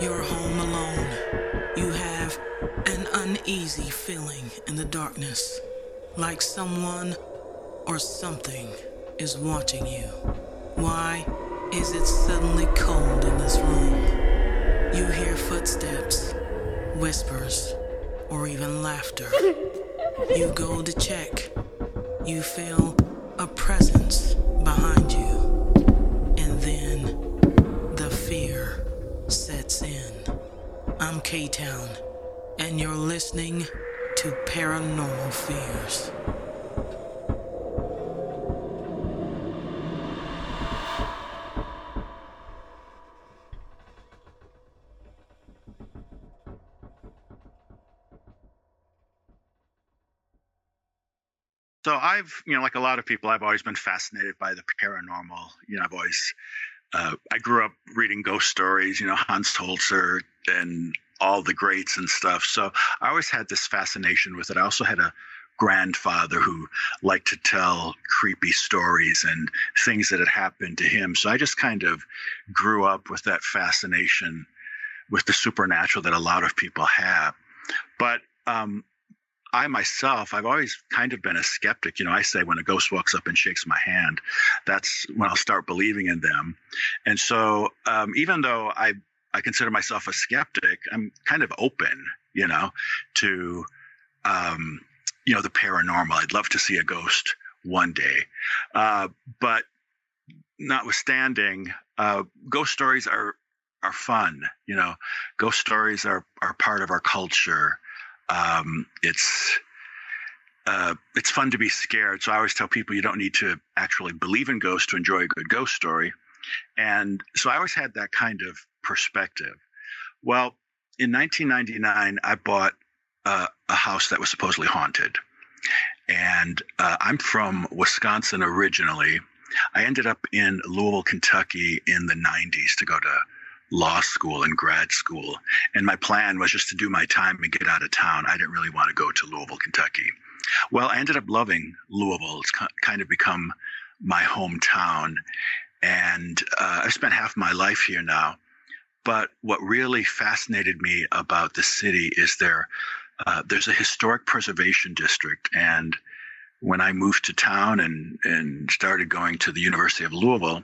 You're home alone. You have an uneasy feeling in the darkness, like someone or something is watching you. Why is it suddenly cold in this room? You hear footsteps, whispers, or even laughter. You go to check. You feel a presence behind you. I'm K Town, and you're listening to Paranormal Fears. So I've, you know, like a lot of people, I've always been fascinated by the paranormal. You know, I've always, uh, I grew up reading ghost stories, you know, Hans Holzer and all the greats and stuff. So I always had this fascination with it. I also had a grandfather who liked to tell creepy stories and things that had happened to him. So I just kind of grew up with that fascination with the supernatural that a lot of people have. But um, I myself, I've always kind of been a skeptic. You know, I say when a ghost walks up and shakes my hand, that's when I'll start believing in them. And so, um, even though I I consider myself a skeptic, I'm kind of open, you know, to um, you know the paranormal. I'd love to see a ghost one day, uh, but notwithstanding, uh, ghost stories are are fun. You know, ghost stories are are part of our culture um, it's uh, it's fun to be scared. So I always tell people you don't need to actually believe in ghosts to enjoy a good ghost story. And so I always had that kind of perspective. Well, in 1999, I bought uh, a house that was supposedly haunted. And uh, I'm from Wisconsin originally. I ended up in Louisville, Kentucky in the 90s to go to law school and grad school. And my plan was just to do my time and get out of town. I didn't really want to go to Louisville, Kentucky. Well, I ended up loving Louisville. It's kind of become my hometown. And uh, I spent half my life here now. But what really fascinated me about the city is there, uh, there's a historic preservation district. And when I moved to town and, and started going to the University of Louisville,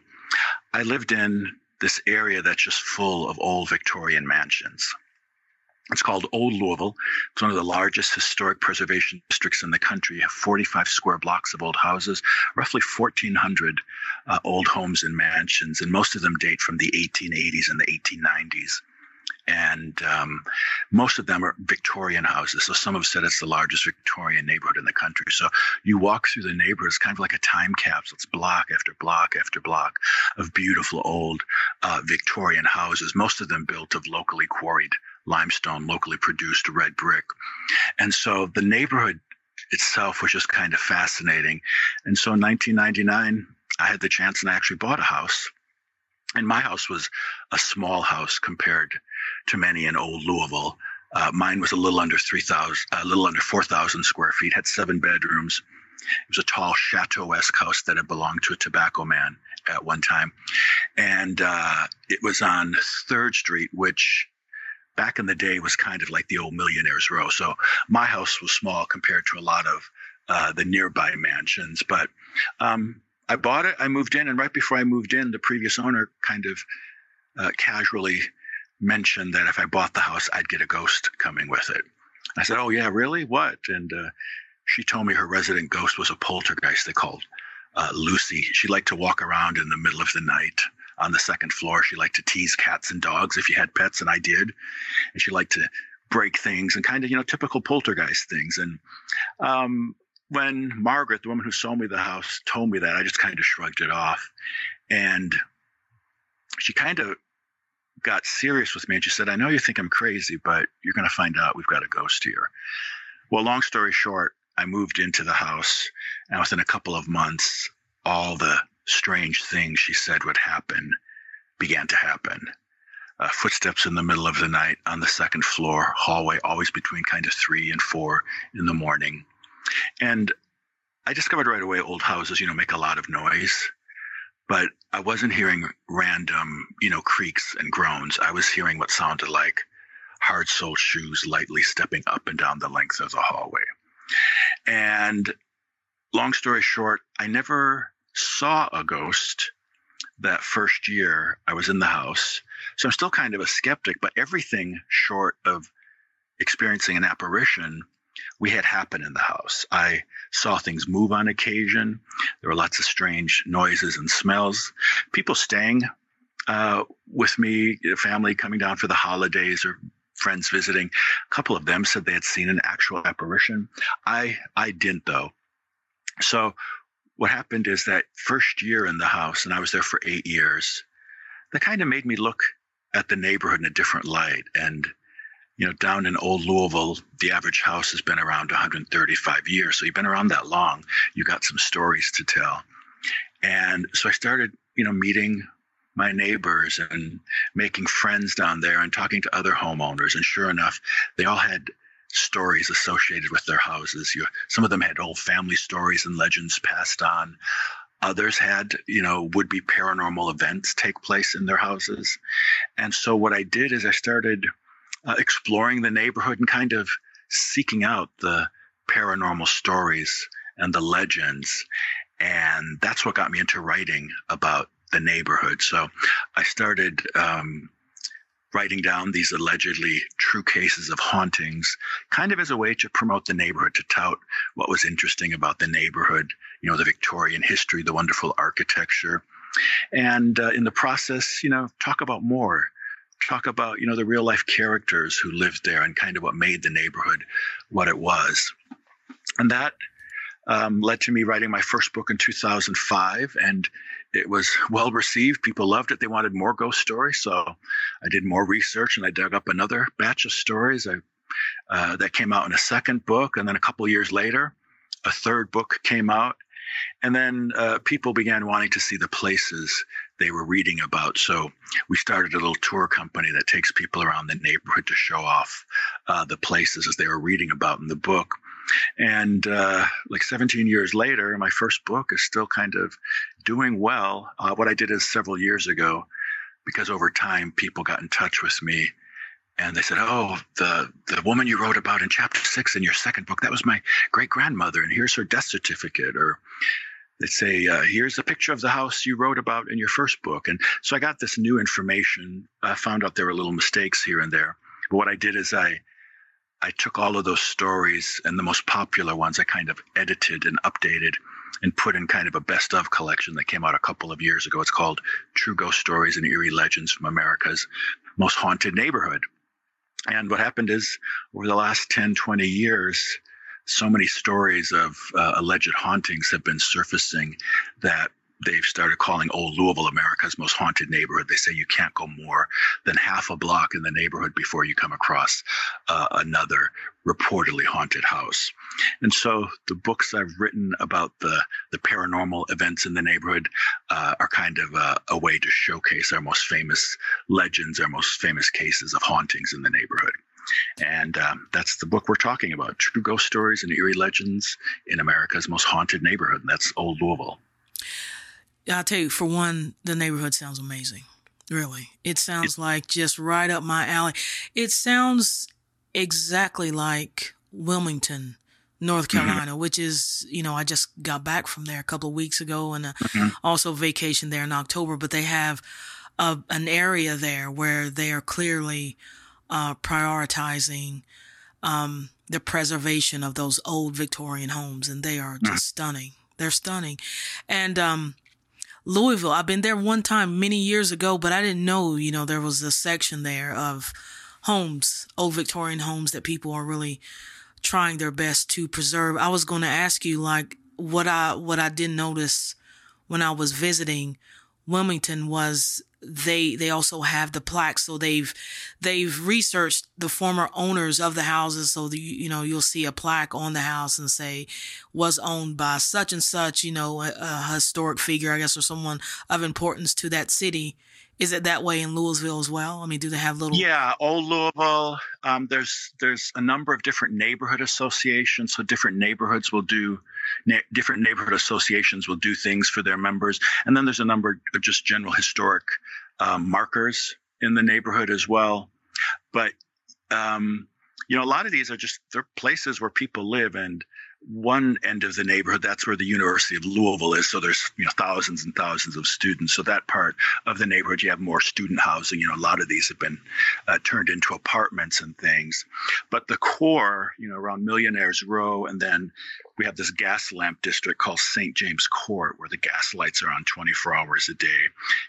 I lived in this area that's just full of old Victorian mansions. It's called Old Louisville. It's one of the largest historic preservation districts in the country. You have 45 square blocks of old houses, roughly 1,400 uh, old homes and mansions, and most of them date from the 1880s and the 1890s and um, most of them are Victorian houses. So some have said it's the largest Victorian neighborhood in the country. So you walk through the neighborhood, it's kind of like a time capsule. It's block after block after block of beautiful old uh, Victorian houses, most of them built of locally quarried limestone, locally produced red brick. And so the neighborhood itself was just kind of fascinating. And so in 1999, I had the chance and I actually bought a house and my house was a small house compared to many in old Louisville. Uh, mine was a little under 3,000, a little under 4,000 square feet, had seven bedrooms. It was a tall chateau-esque house that had belonged to a tobacco man at one time. And uh, it was on 3rd Street, which back in the day was kind of like the old millionaire's row. So my house was small compared to a lot of uh, the nearby mansions. But um, I bought it, I moved in, and right before I moved in, the previous owner kind of uh, casually mentioned that if I bought the house, I'd get a ghost coming with it. I said, "Oh yeah, really? What?" And uh, she told me her resident ghost was a poltergeist they called uh, Lucy. She liked to walk around in the middle of the night on the second floor. She liked to tease cats and dogs if you had pets, and I did. And she liked to break things and kind of you know typical poltergeist things. And um, when Margaret, the woman who sold me the house, told me that, I just kind of shrugged it off. And she kind of got serious with me and she said, I know you think I'm crazy, but you're going to find out we've got a ghost here. Well, long story short, I moved into the house, and within a couple of months, all the strange things she said would happen began to happen. Uh, footsteps in the middle of the night on the second floor, hallway, always between kind of three and four in the morning. And I discovered right away old houses, you know, make a lot of noise but I wasn't hearing random, you know, creaks and groans. I was hearing what sounded like hard soled shoes lightly stepping up and down the length of the hallway. And long story short, I never saw a ghost that first year I was in the house. So I'm still kind of a skeptic, but everything short of experiencing an apparition we had happen in the house. I saw things move on occasion. There were lots of strange noises and smells. People staying uh, with me, family coming down for the holidays or friends visiting. A couple of them said they had seen an actual apparition. I I didn't though. So what happened is that first year in the house, and I was there for eight years, that kind of made me look at the neighborhood in a different light and you know, down in old Louisville, the average house has been around 135 years. So you've been around that long. You got some stories to tell. And so I started, you know, meeting my neighbors and making friends down there and talking to other homeowners. And sure enough, they all had stories associated with their houses. You, some of them had old family stories and legends passed on. Others had, you know, would be paranormal events take place in their houses. And so what I did is I started uh, exploring the neighborhood and kind of seeking out the paranormal stories and the legends. And that's what got me into writing about the neighborhood. So I started um, writing down these allegedly true cases of hauntings, kind of as a way to promote the neighborhood, to tout what was interesting about the neighborhood, you know, the Victorian history, the wonderful architecture. And uh, in the process, you know, talk about more talk about you know the real life characters who lived there and kind of what made the neighborhood what it was and that um, led to me writing my first book in 2005 and it was well received. People loved it. They wanted more ghost stories. So i did more research and i dug up another batch of stories. I, uh, that came out in a second book. And then a couple years later a third book came out. And then uh, people began wanting to see the places they were reading about. So we started a little tour company that takes people around the neighborhood to show off uh, the places as they were reading about in the book. And uh, like 17 years later, my first book is still kind of doing well. Uh, what I did is several years ago, because over time people got in touch with me and they said, "Oh, the the woman you wrote about in chapter six in your second book, that was my great grandmother, and here's her death certificate." Or they'd say, uh, "Here's a picture of the house you wrote about in your first book." And so I got this new information. I found out there were little mistakes here and there. But what I did is I I took all of those stories and the most popular ones, I kind of edited and updated and put in kind of a best of collection that came out a couple of years ago. It's called True Ghost Stories and Eerie Legends from America's Most Haunted Neighborhood. And what happened is over the last 10, 20 years, so many stories of uh, alleged hauntings have been surfacing that they've started calling Old Louisville America's most haunted neighborhood. They say you can't go more than half a block in the neighborhood before you come across uh, another reportedly haunted house. And so the books I've written about the, the paranormal events in the neighborhood uh, are kind of a, a way to showcase our most famous legends, our most famous cases of hauntings in the neighborhood. And um, that's the book we're talking about True Ghost Stories and Eerie Legends in America's Most Haunted Neighborhood. And that's Old Louisville. I'll tell you, for one, the neighborhood sounds amazing. Really. It sounds like just right up my alley. It sounds exactly like Wilmington, North mm-hmm. Carolina, mm-hmm. which is, you know, I just got back from there a couple of weeks ago and uh, mm-hmm. also vacation there in October, but they have a, an area there where they are clearly uh, prioritizing um, the preservation of those old Victorian homes, and they are just mm-hmm. stunning. They're stunning. And um, Louisville. I've been there one time many years ago, but I didn't know, you know, there was a section there of homes, old Victorian homes that people are really trying their best to preserve. I was going to ask you like what I what I didn't notice when I was visiting Wilmington was they they also have the plaques so they've they've researched the former owners of the houses so the, you know you'll see a plaque on the house and say was owned by such and such you know a, a historic figure i guess or someone of importance to that city is it that way in Louisville as well? I mean, do they have little? Yeah, old Louisville. Um, there's there's a number of different neighborhood associations. So different neighborhoods will do na- different neighborhood associations will do things for their members, and then there's a number of just general historic um, markers in the neighborhood as well. But um, you know, a lot of these are just they're places where people live, and one end of the neighborhood that's where the university of louisville is. So there's you know thousands and thousands of students. So that part of the neighborhood you have more student housing. You know a lot of these have been uh, turned into apartments and things. But the core you know around millionaires row and then we have this gas lamp district called st james court where the gas lights are on 24 hours a day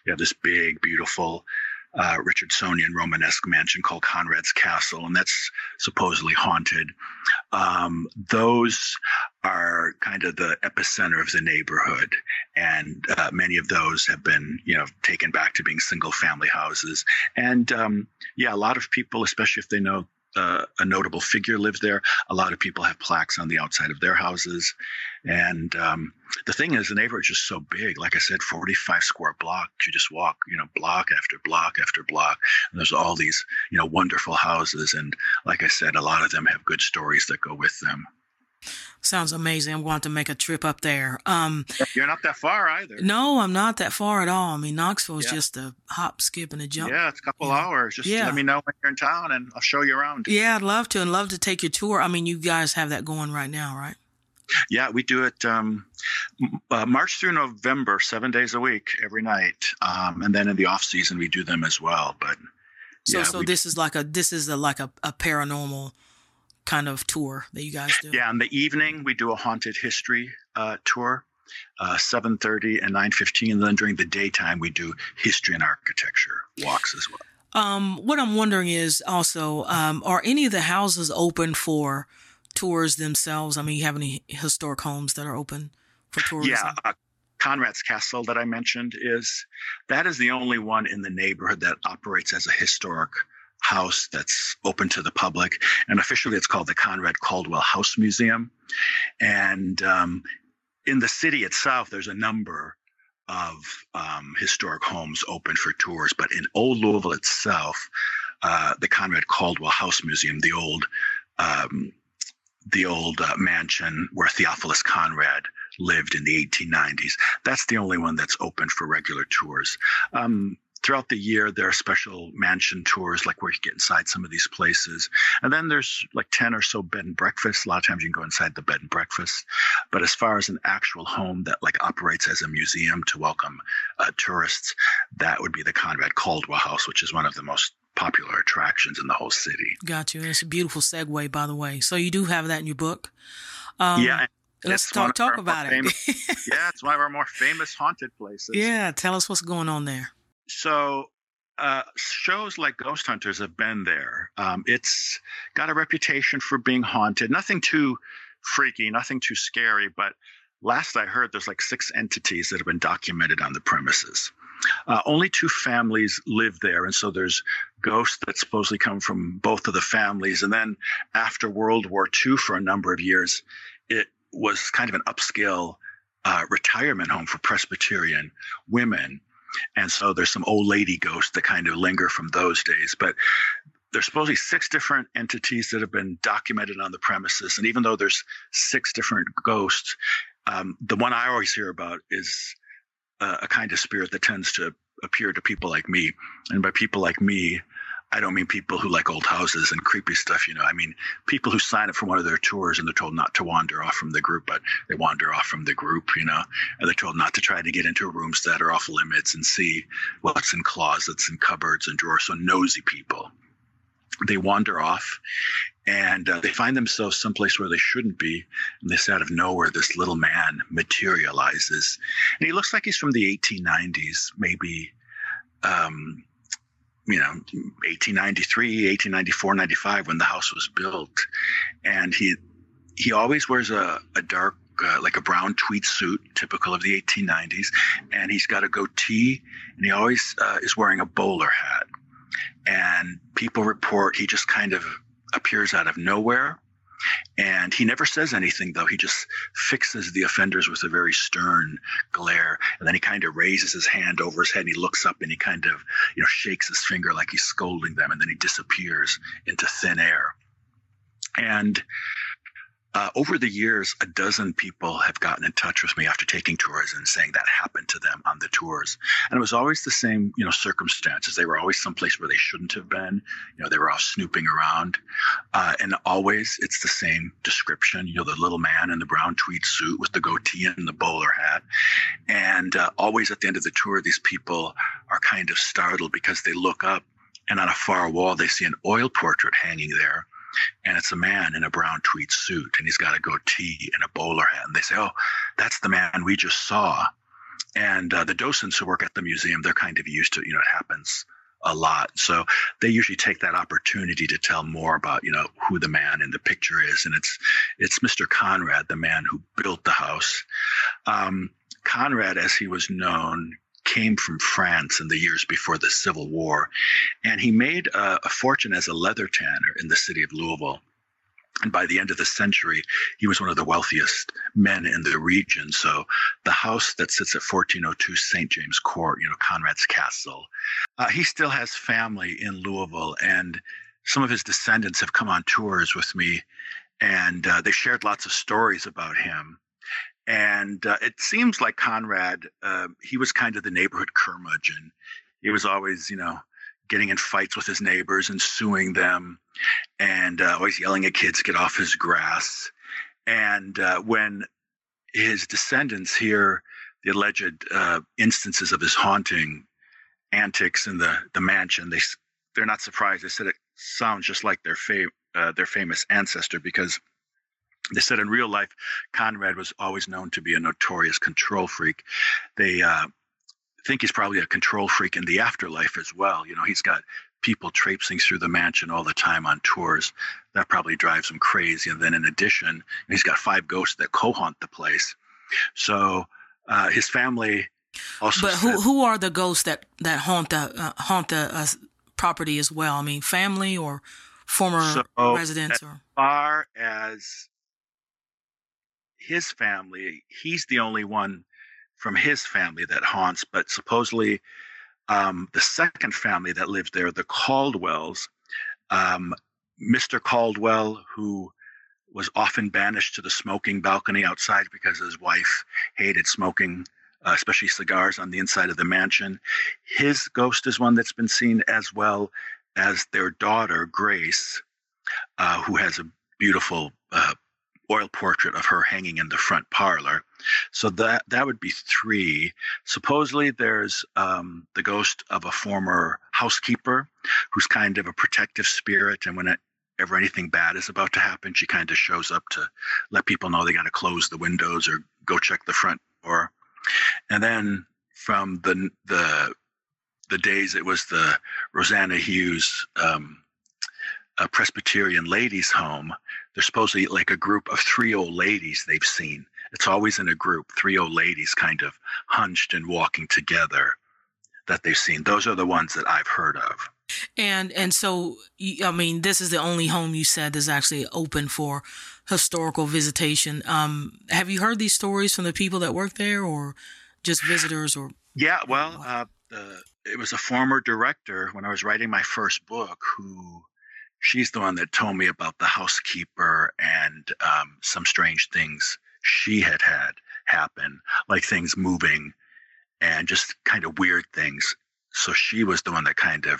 you have this big beautiful uh, Richardsonian Romanesque mansion called Conrad's Castle, and that's supposedly haunted. Um, those are kind of the epicenter of the neighborhood, and uh, many of those have been, you know, taken back to being single-family houses. And um, yeah, a lot of people, especially if they know uh, a notable figure lives there. A lot of people have plaques on the outside of their houses. And um, the thing is, the neighborhood is just so big. Like I said, 45 square blocks. You just walk, you know, block after block after block. And there's all these, you know, wonderful houses. And like I said, a lot of them have good stories that go with them. Sounds amazing. I'm going to make a trip up there. Um, You're not that far either. No, I'm not that far at all. I mean, Knoxville is yeah. just a hop, skip, and a jump. Yeah, it's a couple yeah. hours. Just yeah. let me know when you're in town, and I'll show you around. Yeah, I'd love to, and love to take your tour. I mean, you guys have that going right now, right? Yeah, we do it um, uh, March through November, seven days a week, every night, um, and then in the off season we do them as well. But so, yeah, so we, this is like a this is a, like a, a paranormal kind of tour that you guys do? Yeah, in the evening we do a haunted history uh, tour, uh, 7:30 and 9:15, and then during the daytime we do history and architecture walks as well. Um, what I'm wondering is also, um, are any of the houses open for tours themselves? I mean, you have any historic homes that are open for tourism? Yeah, uh, Conrad's Castle that I mentioned is that is the only one in the neighborhood that operates as a historic house that's open to the public. And officially, it's called the Conrad Caldwell House Museum. And um, in the city itself, there's a number of um, historic homes open for tours. But in Old Louisville itself, uh, the Conrad Caldwell House Museum, the old um, the old uh, mansion where Theophilus Conrad lived in the 1890s. That's the only one that's open for regular tours. Um, throughout the year there are special mansion tours like where you get inside some of these places. And then there's like 10 or so bed and breakfasts a lot of times you can go inside the bed and breakfast. But as far as an actual home that like operates as a museum to welcome uh, tourists that would be the conrad caldwell house which is one of the most popular attractions in the whole city. Got you. It's a beautiful segue by the way. So you do have that in your book. Um, yeah Let's talk talk about it. Famous, yeah, it's one of our more famous haunted places. Yeah, tell us what's going on there so uh, shows like Ghost Hunters have been there. Um, it's got a reputation for being haunted. Nothing too freaky, nothing too scary, but last I heard, there's like six entities that have been documented on the premises. Uh, only two families live there, and so there's ghosts that supposedly come from both of the families. And then after World War II, for a number of years, it was kind of an upscale uh, retirement home for Presbyterian women and so there's some old lady ghosts that kind of linger from those days. But there's supposedly six different entities that have been documented on the premises. And even though there's six different ghosts, um, the one I always hear about is a kind of spirit that tends to appear to people like me. And by people like me, I don't mean people who like old houses and creepy stuff, you know. I mean people who sign up for one of their tours and they're told not to wander off from the group, but they wander off from the group, you know. And they're told not to try to get into rooms that are off limits and see what's in closets and cupboards and drawers. So nosy people. They wander off and uh, they find themselves someplace where they shouldn't be. And this out of nowhere, this little man materializes. And he looks like he's from the 1890s, maybe. Um, you know 1893 1894 95 when the house was built and he he always wears a, a dark uh, like a brown tweed suit, typical of the 1890s, and he's got a goatee, and he always uh, is wearing a bowler hat. And people report he just kind of appears out of nowhere. And he never says anything, though. He just fixes the offenders with a very stern glare. And then he kind of raises his hand over his head and he looks up and he kind of, you know, shakes his finger like he's scolding them. And then he disappears into thin air. And uh, over the years, a dozen people have gotten in touch with me after taking tours and saying that happened to them on the tours. And it was always the same, you know, circumstances. They were always someplace where they shouldn't have been. You know, they were all snooping around. Uh, and always it's the same description, you know, the little man in the brown tweed suit with the goatee and the bowler hat. And uh, always at the end of the tour, these people are kind of startled because they look up and on a far wall, they see an oil portrait hanging there and it's a man in a brown tweed suit and he's got a goatee and a bowler hat and they say oh that's the man we just saw. And uh, the docents who work at the museum they're kind of used to you know it happens a lot. So they usually take that opportunity to tell more about you know who the man in the picture is and it's it's mr conrad the man who built the house. Um, conrad as he was known came from France in the years before the Civil War, and he made a, a fortune as a leather tanner in the city of Louisville. And by the end of the century, he was one of the wealthiest men in the region. So the house that sits at 1402 St. James Court, you know, Conrad's Castle, uh, he still has family in Louisville. And some of his descendants have come on tours with me and uh, they shared lots of stories about him. And uh, it seems like Conrad, uh, he was kind of the neighborhood curmudgeon. He was always, you know, getting in fights with his neighbors and suing them and uh, always yelling at kids, get off his grass. And uh, when his descendants hear the alleged uh, instances of his haunting antics in the, the mansion, they, they're not surprised. They said it sounds just like their, fa- uh, their famous ancestor because – they said in real life, Conrad was always known to be a notorious control freak. They uh, think he's probably a control freak in the afterlife as well. You know, he's got people traipsing through the mansion all the time on tours. That probably drives him crazy. And then in addition, he's got five ghosts that co-haunt the place. So uh, his family also. But who said, who are the ghosts that that haunt the uh, haunt the uh, property as well? I mean, family or former so residents as or far as his family, he's the only one from his family that haunts, but supposedly um, the second family that lived there, the Caldwells, um, Mr. Caldwell, who was often banished to the smoking balcony outside because his wife hated smoking, uh, especially cigars on the inside of the mansion. His ghost is one that's been seen as well as their daughter, Grace, uh, who has a beautiful uh, oil portrait of her hanging in the front parlor. So that that would be three. Supposedly, there's um, the ghost of a former housekeeper who's kind of a protective spirit, and when ever anything bad is about to happen, she kind of shows up to let people know they got to close the windows or go check the front door. And then from the the the days it was the Rosanna Hughes um, a Presbyterian ladies' home, there's supposedly like a group of three old ladies they've seen. It's always in a group, three old ladies kind of hunched and walking together that they've seen. Those are the ones that I've heard of. And and so I mean, this is the only home you said that's actually open for historical visitation. Um, have you heard these stories from the people that work there, or just visitors? Or yeah, well, uh, the, it was a former director when I was writing my first book who she's the one that told me about the housekeeper and um, some strange things she had had happen, like things moving and just kind of weird things. So she was the one that kind of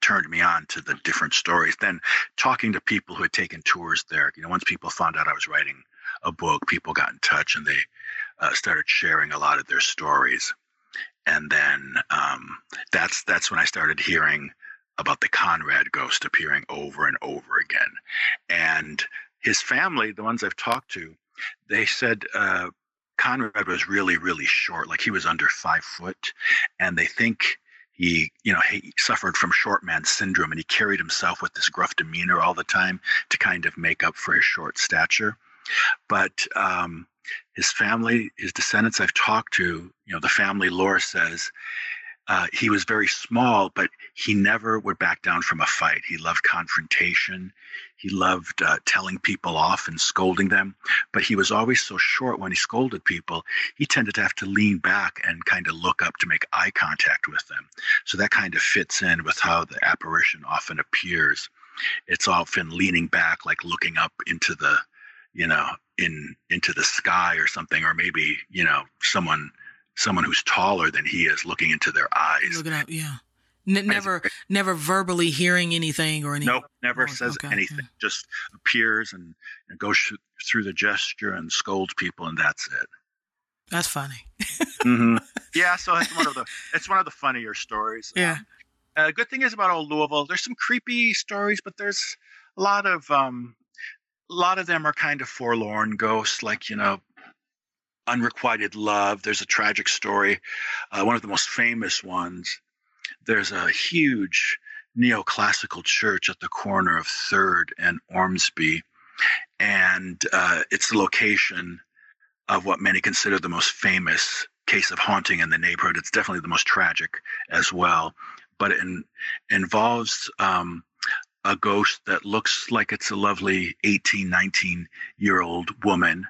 turned me on to the different stories. Then talking to people who had taken tours there, you know, once people found out I was writing a book, people got in touch and they uh, started sharing a lot of their stories. And then um, that's that's when I started hearing about the Conrad ghost appearing over and over again. And his family, the ones I've talked to, they said uh, Conrad was really, really short, like he was under five foot. And they think he, you know, he suffered from short man syndrome and he carried himself with this gruff demeanor all the time to kind of make up for his short stature. But um, his family, his descendants I've talked to, you know, the family lore says uh, he was very small, but he never would back down from a fight. He loved confrontation. He loved uh, telling people off and scolding them. But he was always so short when he scolded people, he tended to have to lean back and kind of look up to make eye contact with them. So that kind of fits in with how the apparition often appears. It's often leaning back, like looking up into the, you know, in into the sky or something, or maybe you know someone someone who's taller than he is looking into their eyes. Looking yeah. N- never, never verbally hearing anything or anything. Nope, never oh, says okay, anything. Yeah. Just appears and, and goes sh- through the gesture and scolds people, and that's it. That's funny. mm-hmm. Yeah, so it's one of the it's one of the funnier stories. Yeah. Um, uh, good thing is about old Louisville, there's some creepy stories, but there's a lot of um, a lot of them are kind of forlorn ghosts, like you know unrequited love. There's a tragic story, uh, one of the most famous ones. There's a huge neoclassical church at the corner of Third and Ormsby, and uh, it's the location of what many consider the most famous case of haunting in the neighborhood. It's definitely the most tragic as well, but it in, involves um, a ghost that looks like it's a lovely 18, 19 year old woman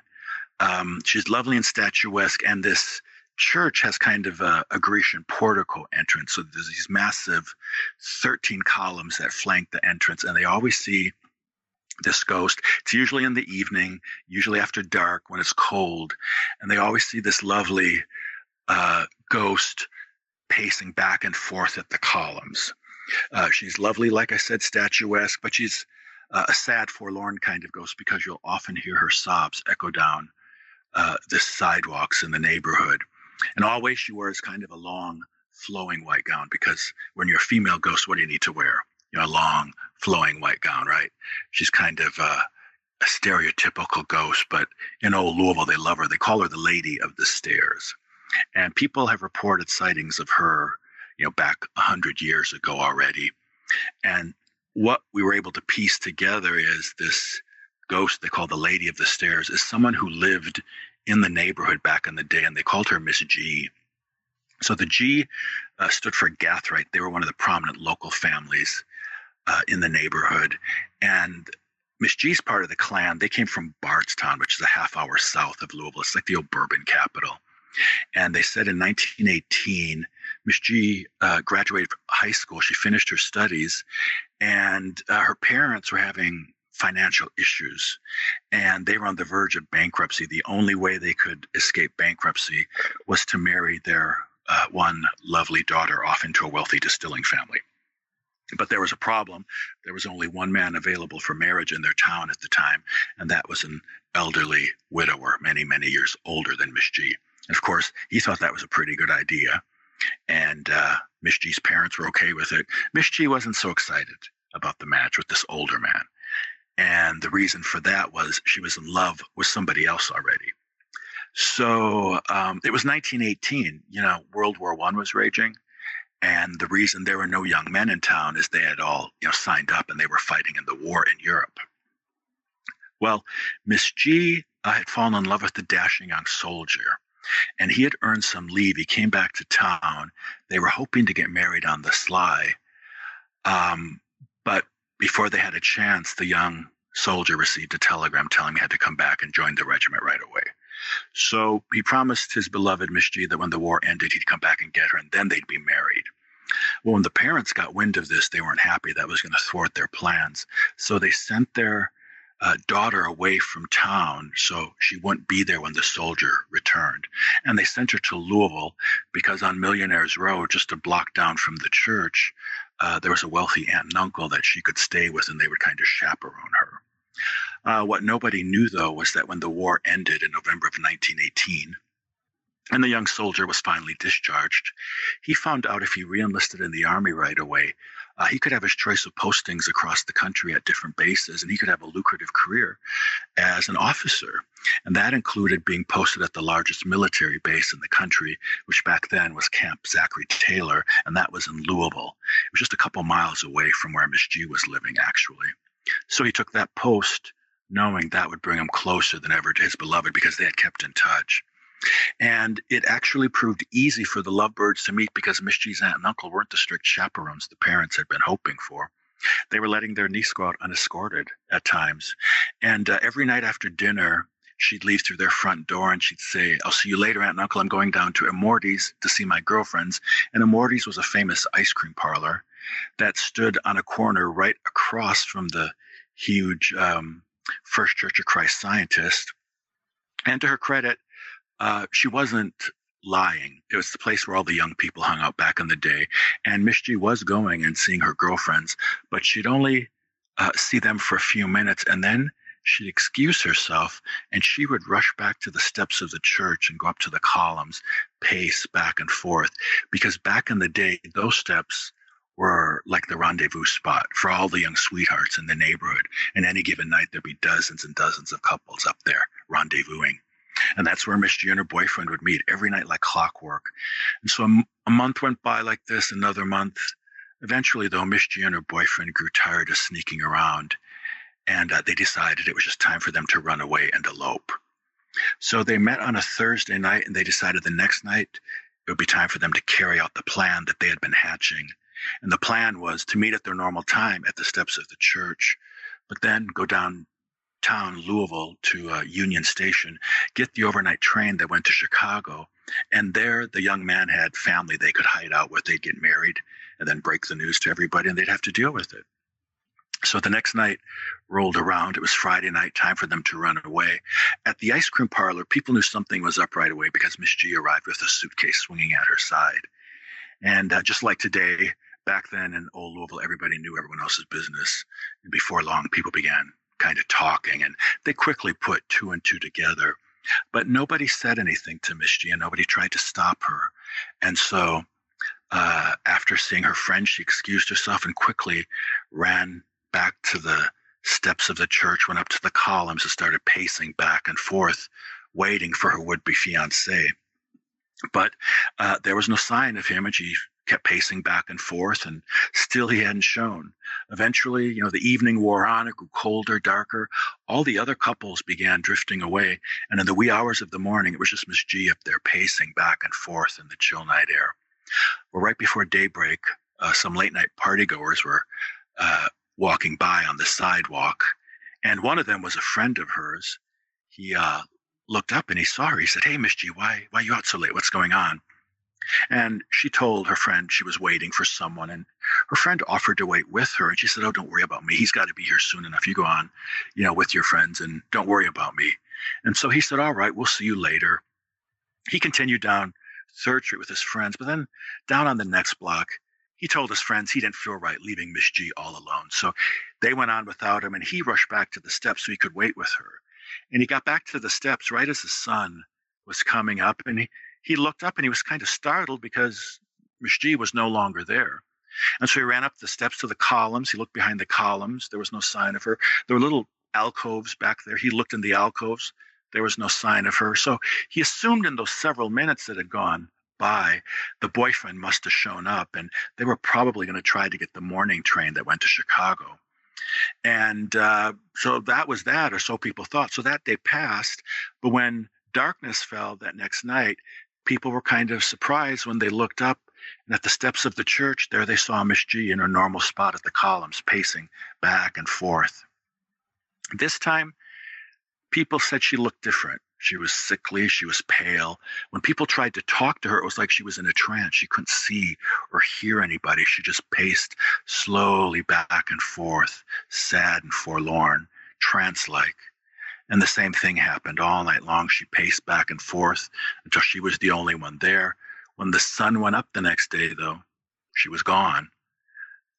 um, she's lovely and statuesque, and this church has kind of a, a, Grecian portico entrance. So there's these massive 13 columns that flank the entrance, and they always see this ghost. It's usually in the evening, usually after dark when it's cold, and they always see this lovely uh, ghost pacing back and forth at the columns. Uh, she's lovely, like I said, statuesque, but she's uh, a sad, forlorn kind of ghost because you'll often hear her sobs echo down uh, the sidewalks in the neighborhood. And always she wears kind of a long, flowing white gown because when you're a female ghost, what do you need to wear? You know, a long, flowing white gown, right? She's kind of uh, a stereotypical ghost, but in old Louisville, they love her. They call her the Lady of the Stairs. And people have reported sightings of her, you know, back a hundred years ago already. And what we were able to piece together is this ghost they call the Lady of the Stairs is someone who lived in the neighborhood back in the day, and they called her Miss G. So the G uh, stood for Gathright. They were one of the prominent local families uh, in the neighborhood. And Miss G's part of the clan, they came from Bardstown, which is a half hour south of Louisville. It's like the old bourbon capital. And they said in 1918, Miss G uh, graduated high school. She finished her studies, and uh, her parents were having financial issues and they were on the verge of bankruptcy. The only way they could escape bankruptcy was to marry their uh, one lovely daughter off into a wealthy distilling family. But there was a problem. There was only one man available for marriage in their town at the time, and that was an elderly widower, many, many years older than Miss G. Of course, he thought that was a pretty good idea. And uh, Miss G's parents were okay with it. Miss G wasn't so excited about the match with this older man. And the reason for that was she was in love with somebody else already. So um, it was 1918. You know, World War One was raging, and the reason there were no young men in town is they had all you know signed up and they were fighting in the war in Europe. Well, Miss G uh, had fallen in love with the dashing young soldier, and he had earned some leave. He came back to town. They were hoping to get married on the sly, um, before they had a chance, the young soldier received a telegram telling him he had to come back and join the regiment right away. So he promised his beloved Miss G that when the war ended, he'd come back and get her, and then they'd be married. Well, when the parents got wind of this, they weren't happy. That was going to thwart their plans. So they sent their uh, daughter away from town so she wouldn't be there when the soldier returned. And they sent her to Louisville because on Millionaires Row, just a block down from the church, uh, there was a wealthy aunt and uncle that she could stay with, and they would kind of chaperone her. Uh, what nobody knew, though, was that when the war ended in November of 1918, and the young soldier was finally discharged, he found out if he reenlisted in the army right away, uh, he could have his choice of postings across the country at different bases, and he could have a lucrative career as an officer. And that included being posted at the largest military base in the country, which back then was Camp Zachary Taylor, and that was in Louisville. It was just a couple miles away from where Miss G was living, actually. So he took that post knowing that would bring him closer than ever to his beloved because they had kept in touch. And it actually proved easy for the lovebirds to meet because Miss G's aunt and uncle weren't the strict chaperones the parents had been hoping for. They were letting their niece go out unescorted at times. And uh, every night after dinner, she'd leave through their front door and she'd say, I'll see you later, Aunt and Uncle. I'm going down to Immorti's to see my girlfriends. And Immorti's was a famous ice cream parlor that stood on a corner right across from the huge um, First Church of Christ scientist. And to her credit, uh, she wasn't lying. It was the place where all the young people hung out back in the day. And Miss G was going and seeing her girlfriends, but she'd only uh, see them for a few minutes and then she'd excuse herself and she would rush back to the steps of the church and go up to the columns, pace back and forth. Because back in the day, those steps were like the rendezvous spot for all the young sweethearts in the neighborhood. And any given night, there'd be dozens and dozens of couples up there rendezvousing. And that's where Miss G and her boyfriend would meet every night like clockwork. And so a, month went by like this, another month. Eventually, though, Miss G and her boyfriend grew tired of sneaking around and uh, they decided it was just time for them to run away and elope. So they met on a Thursday night and they decided the next night it would be time for them to carry out the plan that they had been hatching. And the plan was to meet at their normal time at the steps of the church, but then go downtown Louisville to uh, Union Station, get the overnight train that went to Chicago. And there, the young man had family they could hide out with. They'd get married and then break the news to everybody, and they'd have to deal with it. So the next night rolled around. It was Friday night, time for them to run away. At the ice cream parlor, people knew something was up right away because Miss G arrived with a suitcase swinging at her side. And uh, just like today, back then in old Louisville, everybody knew everyone else's business. And before long, people began kind of talking, and they quickly put two and two together. But nobody said anything to Miss G, and nobody tried to stop her. And so, uh, after seeing her friend, she excused herself and quickly ran back to the steps of the church, went up to the columns, and started pacing back and forth, waiting for her would be fiance. But uh, there was no sign of him, and she kept pacing back and forth, and still he hadn't shown. Eventually, you know, the evening wore on, it grew colder, darker. All the other couples began drifting away, and in the wee hours of the morning, it was just Miss G up there pacing back and forth in the chill night air. Well, right before daybreak, uh, some late night partygoers were uh, walking by on the sidewalk, and one of them was a friend of hers. He uh, looked up and he saw her. He said, "Hey, Miss G, why why are you out so late? What's going on?" And she told her friend she was waiting for someone, and her friend offered to wait with her. And she said, "Oh, don't worry about me. He's got to be here soon enough. You go on, you know, with your friends, and don't worry about me." And so he said, "All right, we'll see you later." He continued down Third Street with his friends, but then down on the next block, he told his friends he didn't feel right leaving Miss G all alone. So they went on without him, and he rushed back to the steps so he could wait with her. And he got back to the steps right as the sun was coming up, and he, he looked up and he was kind of startled because Miss G was no longer there. And so he ran up the steps to the columns. He looked behind the columns. There was no sign of her. There were little alcoves back there. He looked in the alcoves. There was no sign of her. So he assumed in those several minutes that had gone by, the boyfriend must have shown up and they were probably going to try to get the morning train that went to Chicago. And uh, so that was that, or so people thought. So that day passed. But when darkness fell that next night, people were kind of surprised when they looked up and at the steps of the church, there they saw Miss G in her normal spot at the columns, pacing back and forth. This time, people said she looked different. She was sickly, she was pale. When people tried to talk to her, it was like she was in a trance. She couldn't see or hear anybody. She just paced slowly back and forth, sad and forlorn, trance like. And the same thing happened all night long. She paced back and forth until she was the only one there. When the sun went up the next day, though, she was gone.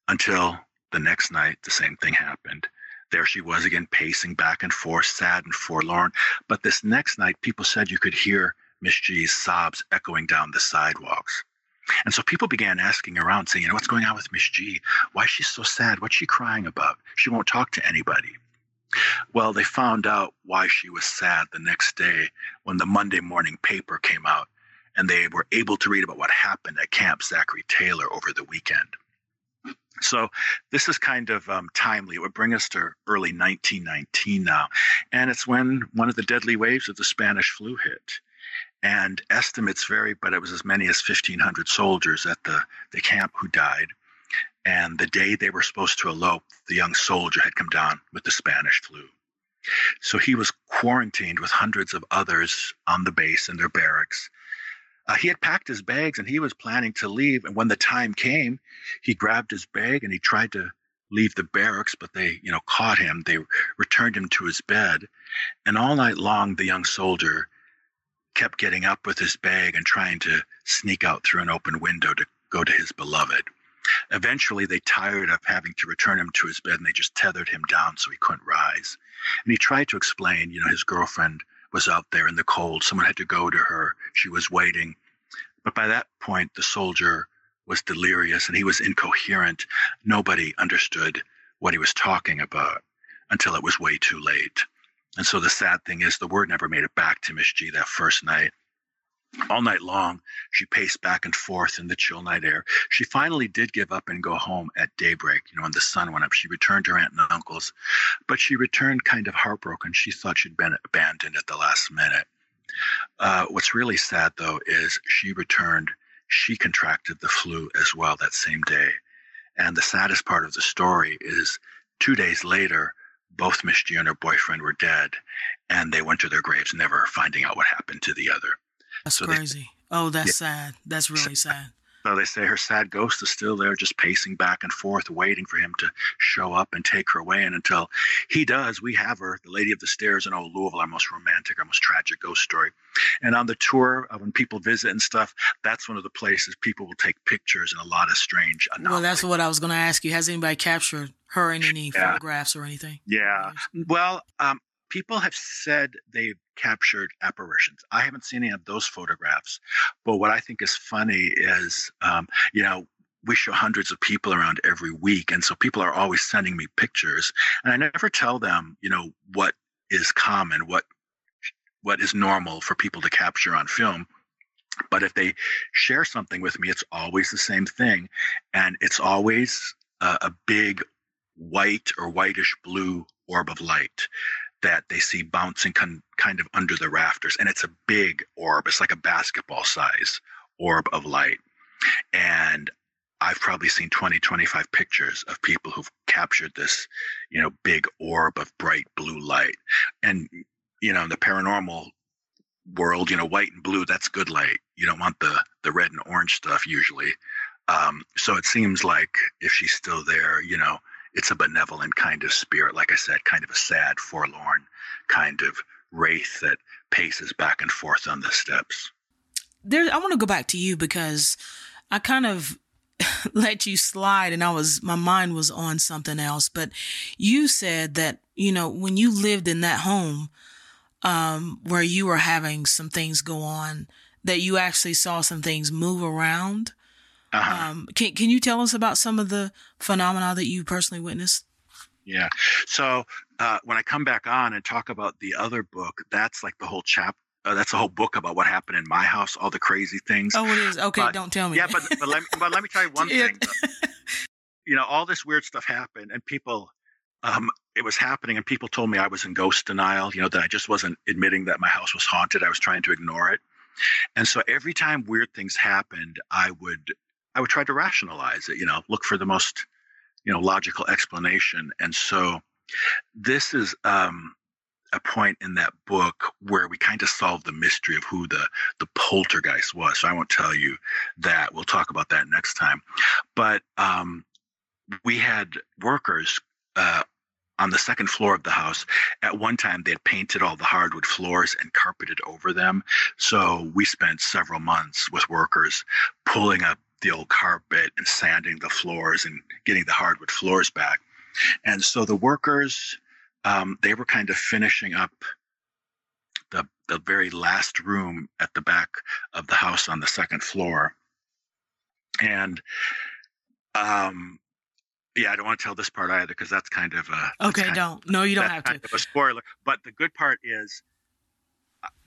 Until the next night, the same thing happened. There she was again, pacing back and forth, sad and forlorn. But this next night, people said you could hear Miss G's sobs echoing down the sidewalks. And so people began asking around, saying, you know, what's going on with Miss G? Why is she so sad? What's she crying about? She won't talk to anybody. Well, they found out why she was sad the next day when the Monday morning paper came out and they were able to read about what happened at Camp Zachary Taylor over the weekend. So this is kind of um, timely. It would bring us to early 1919 now, and it's when one of the deadly waves of the Spanish flu hit. And estimates vary, but it was as many as 1,500 soldiers at the, the camp who died. And the day they were supposed to elope, the young soldier had come down with the Spanish flu. So he was quarantined with hundreds of others on the base in their barracks. Uh, he had packed his bags and he was planning to leave. And when the time came, he grabbed his bag and he tried to leave the barracks, but they, you know, caught him. They returned him to his bed. And all night long, the young soldier kept getting up with his bag and trying to sneak out through an open window to go to his beloved. Eventually, they tired of having to return him to his bed and they just tethered him down so he couldn't rise. And he tried to explain, you know, his girlfriend was out there in the cold. Someone had to go to her. She was waiting. But by that point, the soldier was delirious and he was incoherent. Nobody understood what he was talking about until it was way too late. And so the sad thing is, the word never made it back to Miss G that first night. All night long, she paced back and forth in the chill night air. She finally did give up and go home at daybreak. You know, when the sun went up, she returned to her aunt and uncle's, but she returned kind of heartbroken. She thought she'd been abandoned at the last minute. Uh, what's really sad, though, is she returned. She contracted the flu as well that same day. And the saddest part of the story is two days later, both Miss G and her boyfriend were dead, and they went to their graves never finding out what happened to the other. That's So they- crazy. oh, that's sad. That's really sad. So they say her sad ghost is still there, just pacing back and forth, waiting for him to show up and take her away. And until he does, we have her, the Lady of the Stairs in Old Louisville, our most romantic, our most tragic ghost story. And on the tour, when people visit and stuff, that's one of the places people will take pictures and a lot of strange Well, that's what I was going to ask you. Has anybody captured her in any Yeah. photographs or anything? Yeah. Well, um, people have said they've captured apparitions. I haven't seen any of those photographs, but what I think is funny is, um, you know, we show hundreds of people around every week, and so people are always sending me pictures, and I never tell them, you know, what is common, what what is normal for people to capture on film. But if they share something with me, it's always the same thing, and it's always a, a big white or whitish blue orb of light that they see bouncing con- kind of under the rafters. And it's a big orb, it's like a basketball size orb of light. And I've probably seen 20, 25 pictures of people who've captured this, you know, big orb of bright blue light. And, you know, in the paranormal world, you know, white and blue, that's good light. You don't want the the red and orange stuff usually. Um, so it seems like if she's still there, you know, it's a benevolent kind of spirit, like I said, kind of a sad, forlorn kind of wraith that paces back and forth on the steps. There, I want to go back to you because I kind of let you slide and I was, my mind was on something else. But you said that, you know, when you lived in that home, um, where you were having some things go on, that you actually saw some things move around. Uh-huh. Um, can, can you tell us about some of the phenomena that you personally witnessed? Yeah. So uh, when I come back on and talk about the other book, that's like the whole chapter. Uh, that's a whole book about what happened in my house, all the crazy things. Oh, it is. Okay. But- don't tell me. Yeah, but but let me but let me tell you one Yeah. thing. though. You know, all this weird stuff happened, and people, um, it was happening, and people told me I was in ghost denial. You know, that I just wasn't admitting that my house was haunted. I was trying to ignore it, and so every time weird things happened, I would I would try to rationalize it. You know, look for the most you know logical explanation, and so this is um a point in that book where we kind of solve the mystery of who the the poltergeist was. So I won't tell you that. We'll talk about that next time. But um, we had workers uh, on the second floor of the house. At one time, they had painted all the hardwood floors and carpeted over them. So we spent several months with workers pulling up the old carpet and sanding the floors and getting the hardwood floors back. And so the workers, um, they were kind of finishing up the the very last room at the back of the house on the second floor. And um yeah, I don't want to tell this part either because that's kind of a okay. Don't. No, you don't have kind to. of a spoiler. But the good part is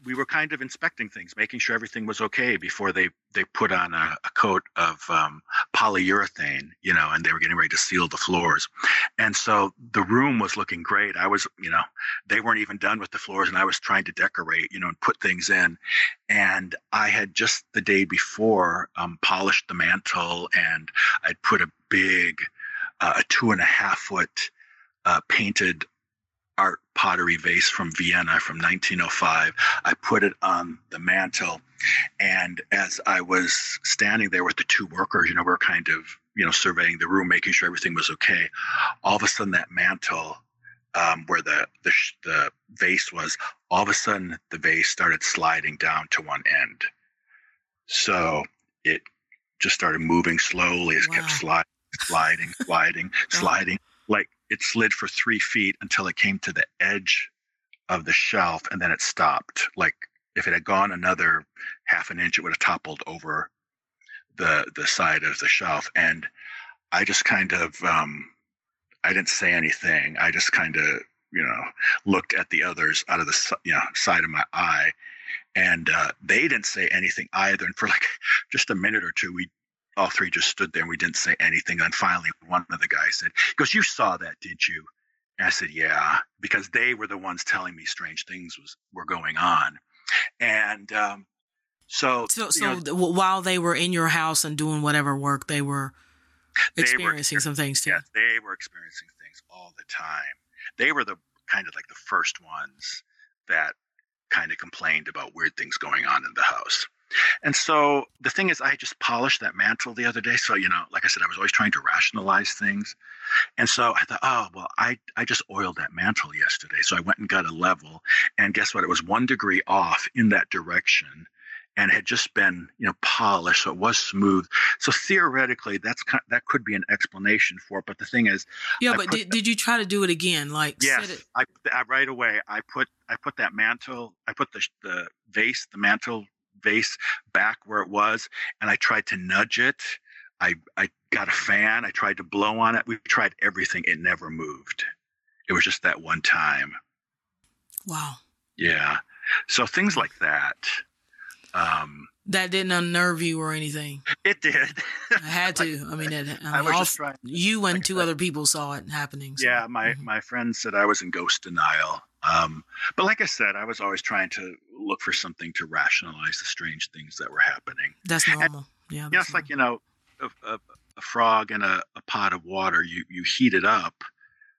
we were kind of inspecting things, making sure everything was okay before they they put on a, a coat of um, polyurethane, you know, and they were getting ready to seal the floors. And so the room was looking great. I was, you know, they weren't even done with the floors, and I was trying to decorate, you know, and put things in. And I had just the day before um, polished the mantle, and I'd put a big, uh, a two and a half foot uh, painted art pottery vase from Vienna from 1905. I put it on the mantle. And as I was standing there with the two workers, you know, we're kind of, you know, surveying the room, making sure everything was okay. All of a sudden, that mantle um, where the, the, the vase was, all of a sudden, the vase started sliding down to one end. So it just started moving slowly. It wow. kept sliding, sliding, sliding, sliding. Like it slid for three feet until it came to the edge of the shelf and then it stopped. Like if it had gone another half an inch, it would have toppled over the the side of the shelf. And I just kind of um, I didn't say anything. I just kind of you know looked at the others out of the you know side of my eye, and uh, they didn't say anything either. And for like just a minute or two, we all three just stood there and we didn't say anything. And finally, one of the guys said, "Because you saw that, didn't you?" And I said, "Yeah," because they were the ones telling me strange things was were going on, and um, so so so know, while they were in your house and doing whatever work, they were experiencing were, some things too. Yes, they were experiencing things all the time. They were the kind of like the first ones that kind of complained about weird things going on in the house. And so the thing is, I just polished that mantle the other day. So, you know, like I said, I was always trying to rationalize things. And so I thought, oh, well, I, I just oiled that mantle yesterday. So I went and got a level. And guess what? It was one degree off in that direction and had just been, you know, polished. So it was smooth. So theoretically, that's kind of, that could be an explanation for it. But the thing is, yeah, I but did, did you try to do it again? Like, yes, I, I, right away, I put, I put that mantle, I put the, the vase, the mantle vase back where it was and I tried to nudge it. I, I got a fan. I tried to blow on it. We tried everything. It never moved. It was just that one time. Wow. Yeah. So things like that. Um, that didn't unnerve you or anything. It did. I had to. I mean, it, I, I was all, just trying. You and like two other people saw it happening. So. Yeah, my mm-hmm. my friend said I was in ghost denial. Um, but like I said, I was always trying to look for something to rationalize the strange things that were happening. That's normal. And, yeah. Yeah, it's like you know, a, a, a frog in a, a, pot of water. You you heat it up,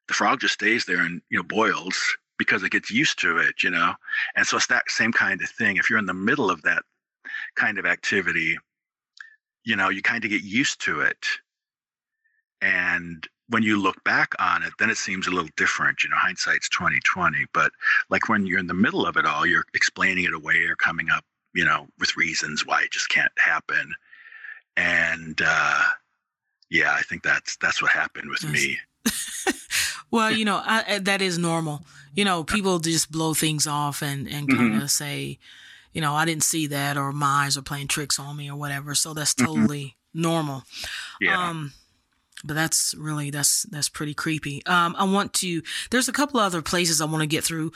the frog just stays there and you know boils because it gets used to it. You know, and so it's that same kind of thing. If you're in the middle of that kind of activity, you know, you kind of get used to it, and when you look back on it, then it seems a little different. You know, hindsight's twenty twenty. But like when you're in the middle of it all, you're explaining it away or coming up, you know, with reasons why it just can't happen. And uh, yeah, I think that's that's what happened with yes. me. well, you know, I, that is normal. You know, people just blow things off and and kind of mm-hmm. say, you know, I didn't see that, or my eyes are playing tricks on me, or whatever. So that's mm-hmm. totally mm-hmm. normal. Yeah. Um, but that's really that's that's pretty creepy. Um, I want to. There's a couple other places I want to get through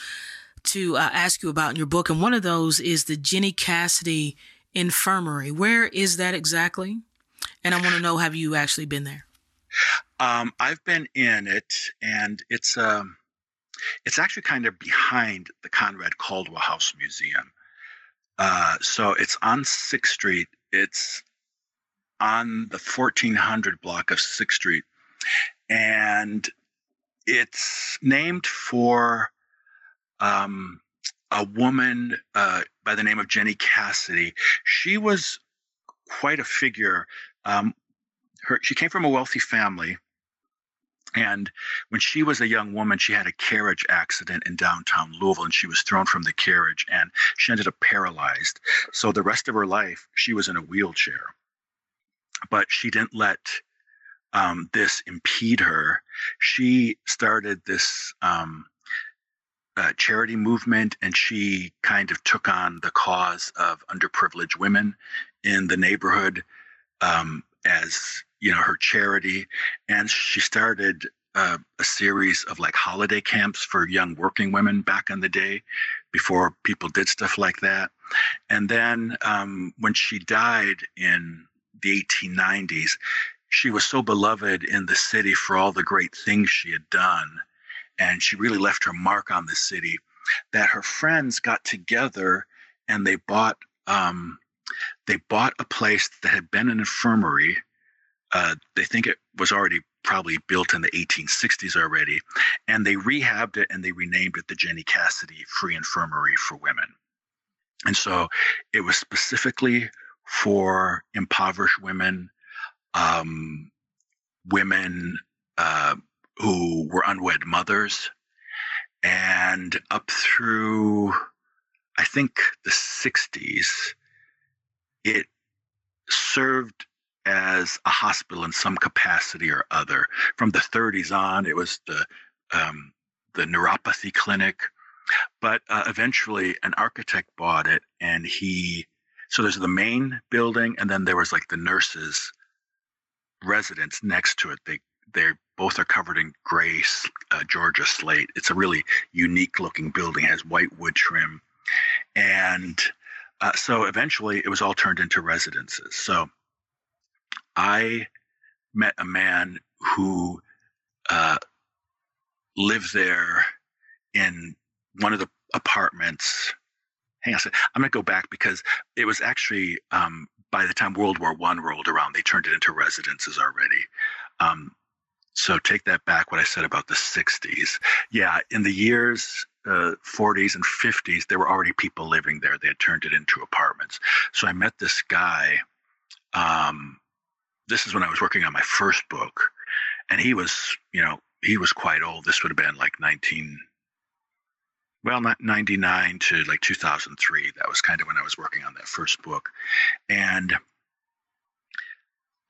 to uh, ask you about in your book, and one of those is the Jennie Casseday Infirmary. Where is that exactly? And I want to know, have you actually been there? Um, I've been in it, and it's um, it's actually kind of behind the Conrad Caldwell House Museum. Uh, so it's on Sixth Street. It's on the 1400 block of 6th Street. And it's named for um, a woman uh, by the name of Jennie Casseday. She was quite a figure. Um, her, she came from a wealthy family. And when she was a young woman, she had a carriage accident in downtown Louisville and she was thrown from the carriage and she ended up paralyzed. So the rest of her life, she was in a wheelchair but she didn't let um, this impede her. She started this um, uh, charity movement and she kind of took on the cause of underprivileged women in the neighborhood um, as you know her charity and she started uh, a series of like holiday camps for young working women back in the day before people did stuff like that. And then um, when she died in the 1890s, she was so beloved in the city for all the great things she had done. And she really left her mark on the city that her friends got together and they bought um, they bought a place that had been an infirmary. Uh, they think it was already probably built in the 1860s already, and they rehabbed it and they renamed it the Jennie Casseday Free Infirmary for Women. And so it was specifically for impoverished women, um, women uh, who were unwed mothers, and up through, I think, the 60s, it served as a hospital in some capacity or other. From the 30s on, it was the um, the neuropathy clinic, but uh, eventually an architect bought it, and he. So there's the main building, and then there was like the nurses' residence next to it. They they both are covered in gray uh, Georgia slate. It's a really unique looking building. It has white wood trim, and uh, so eventually it was all turned into residences. So I met a man who uh, lived there in one of the apartments. Hang on. I'm going to go back because it was actually um, by the time World War One rolled around, they turned it into residences already. Um, so take that back. What I said about the '60s. Yeah, in the years uh, 40s and 50s, there were already people living there. They had turned it into apartments. So I met this guy. Um, this is when I was working on my first book, and he was, you know, he was quite old. This would have been like 19, well, not 99 to like 2003. That was kind of when I was working on that first book, and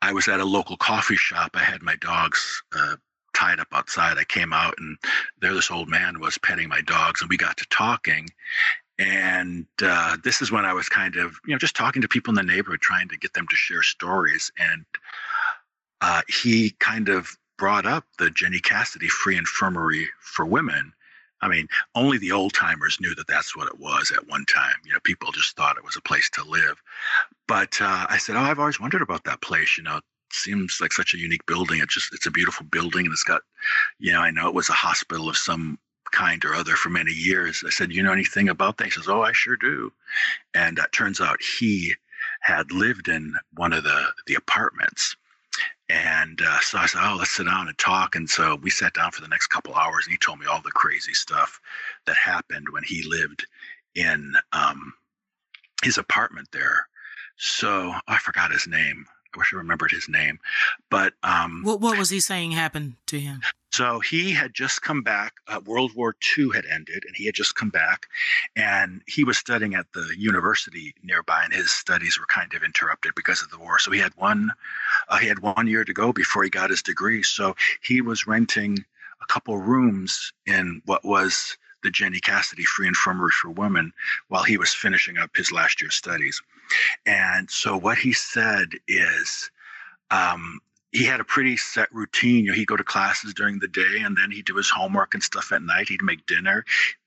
I was at a local coffee shop. I had my dogs uh, tied up outside. I came out, and there this old man was petting my dogs, and we got to talking. And uh, this is when I was kind of, you know, just talking to people in the neighborhood, trying to get them to share stories. And uh, he kind of brought up the Jennie Casseday Free Infirmary for Women. I mean, only the old timers knew that that's what it was at one time. You know, people just thought it was a place to live. But uh, I said, Oh, I've always wondered about that place. You know, it seems like such a unique building. It's just, it's a beautiful building and it's got, you know, I know it was a hospital of some kind or other for many years. I said, You know anything about that? He says, Oh, I sure do. And it turns out he had lived in one of the, the apartments. And uh, so I said, Oh, let's sit down and talk. And so we sat down for the next couple hours and he told me all the crazy stuff that happened when he lived in um, his apartment there. So I forgot his name. I wish I remembered his name. But um, what what was he saying happened to him? So he had just come back. Uh, World War II had ended, and he had just come back, and he was studying at the university nearby, and his studies were kind of interrupted because of the war. So he had one, uh, he had one year to go before he got his degree. So he was renting a couple rooms in what was the Jennie Casseday Free Infirmary for Women while he was finishing up his last year studies. And so what he said is, um, he had a pretty set routine. You know, he'd go to classes during the day and then he'd do his homework and stuff at night. He'd make dinner.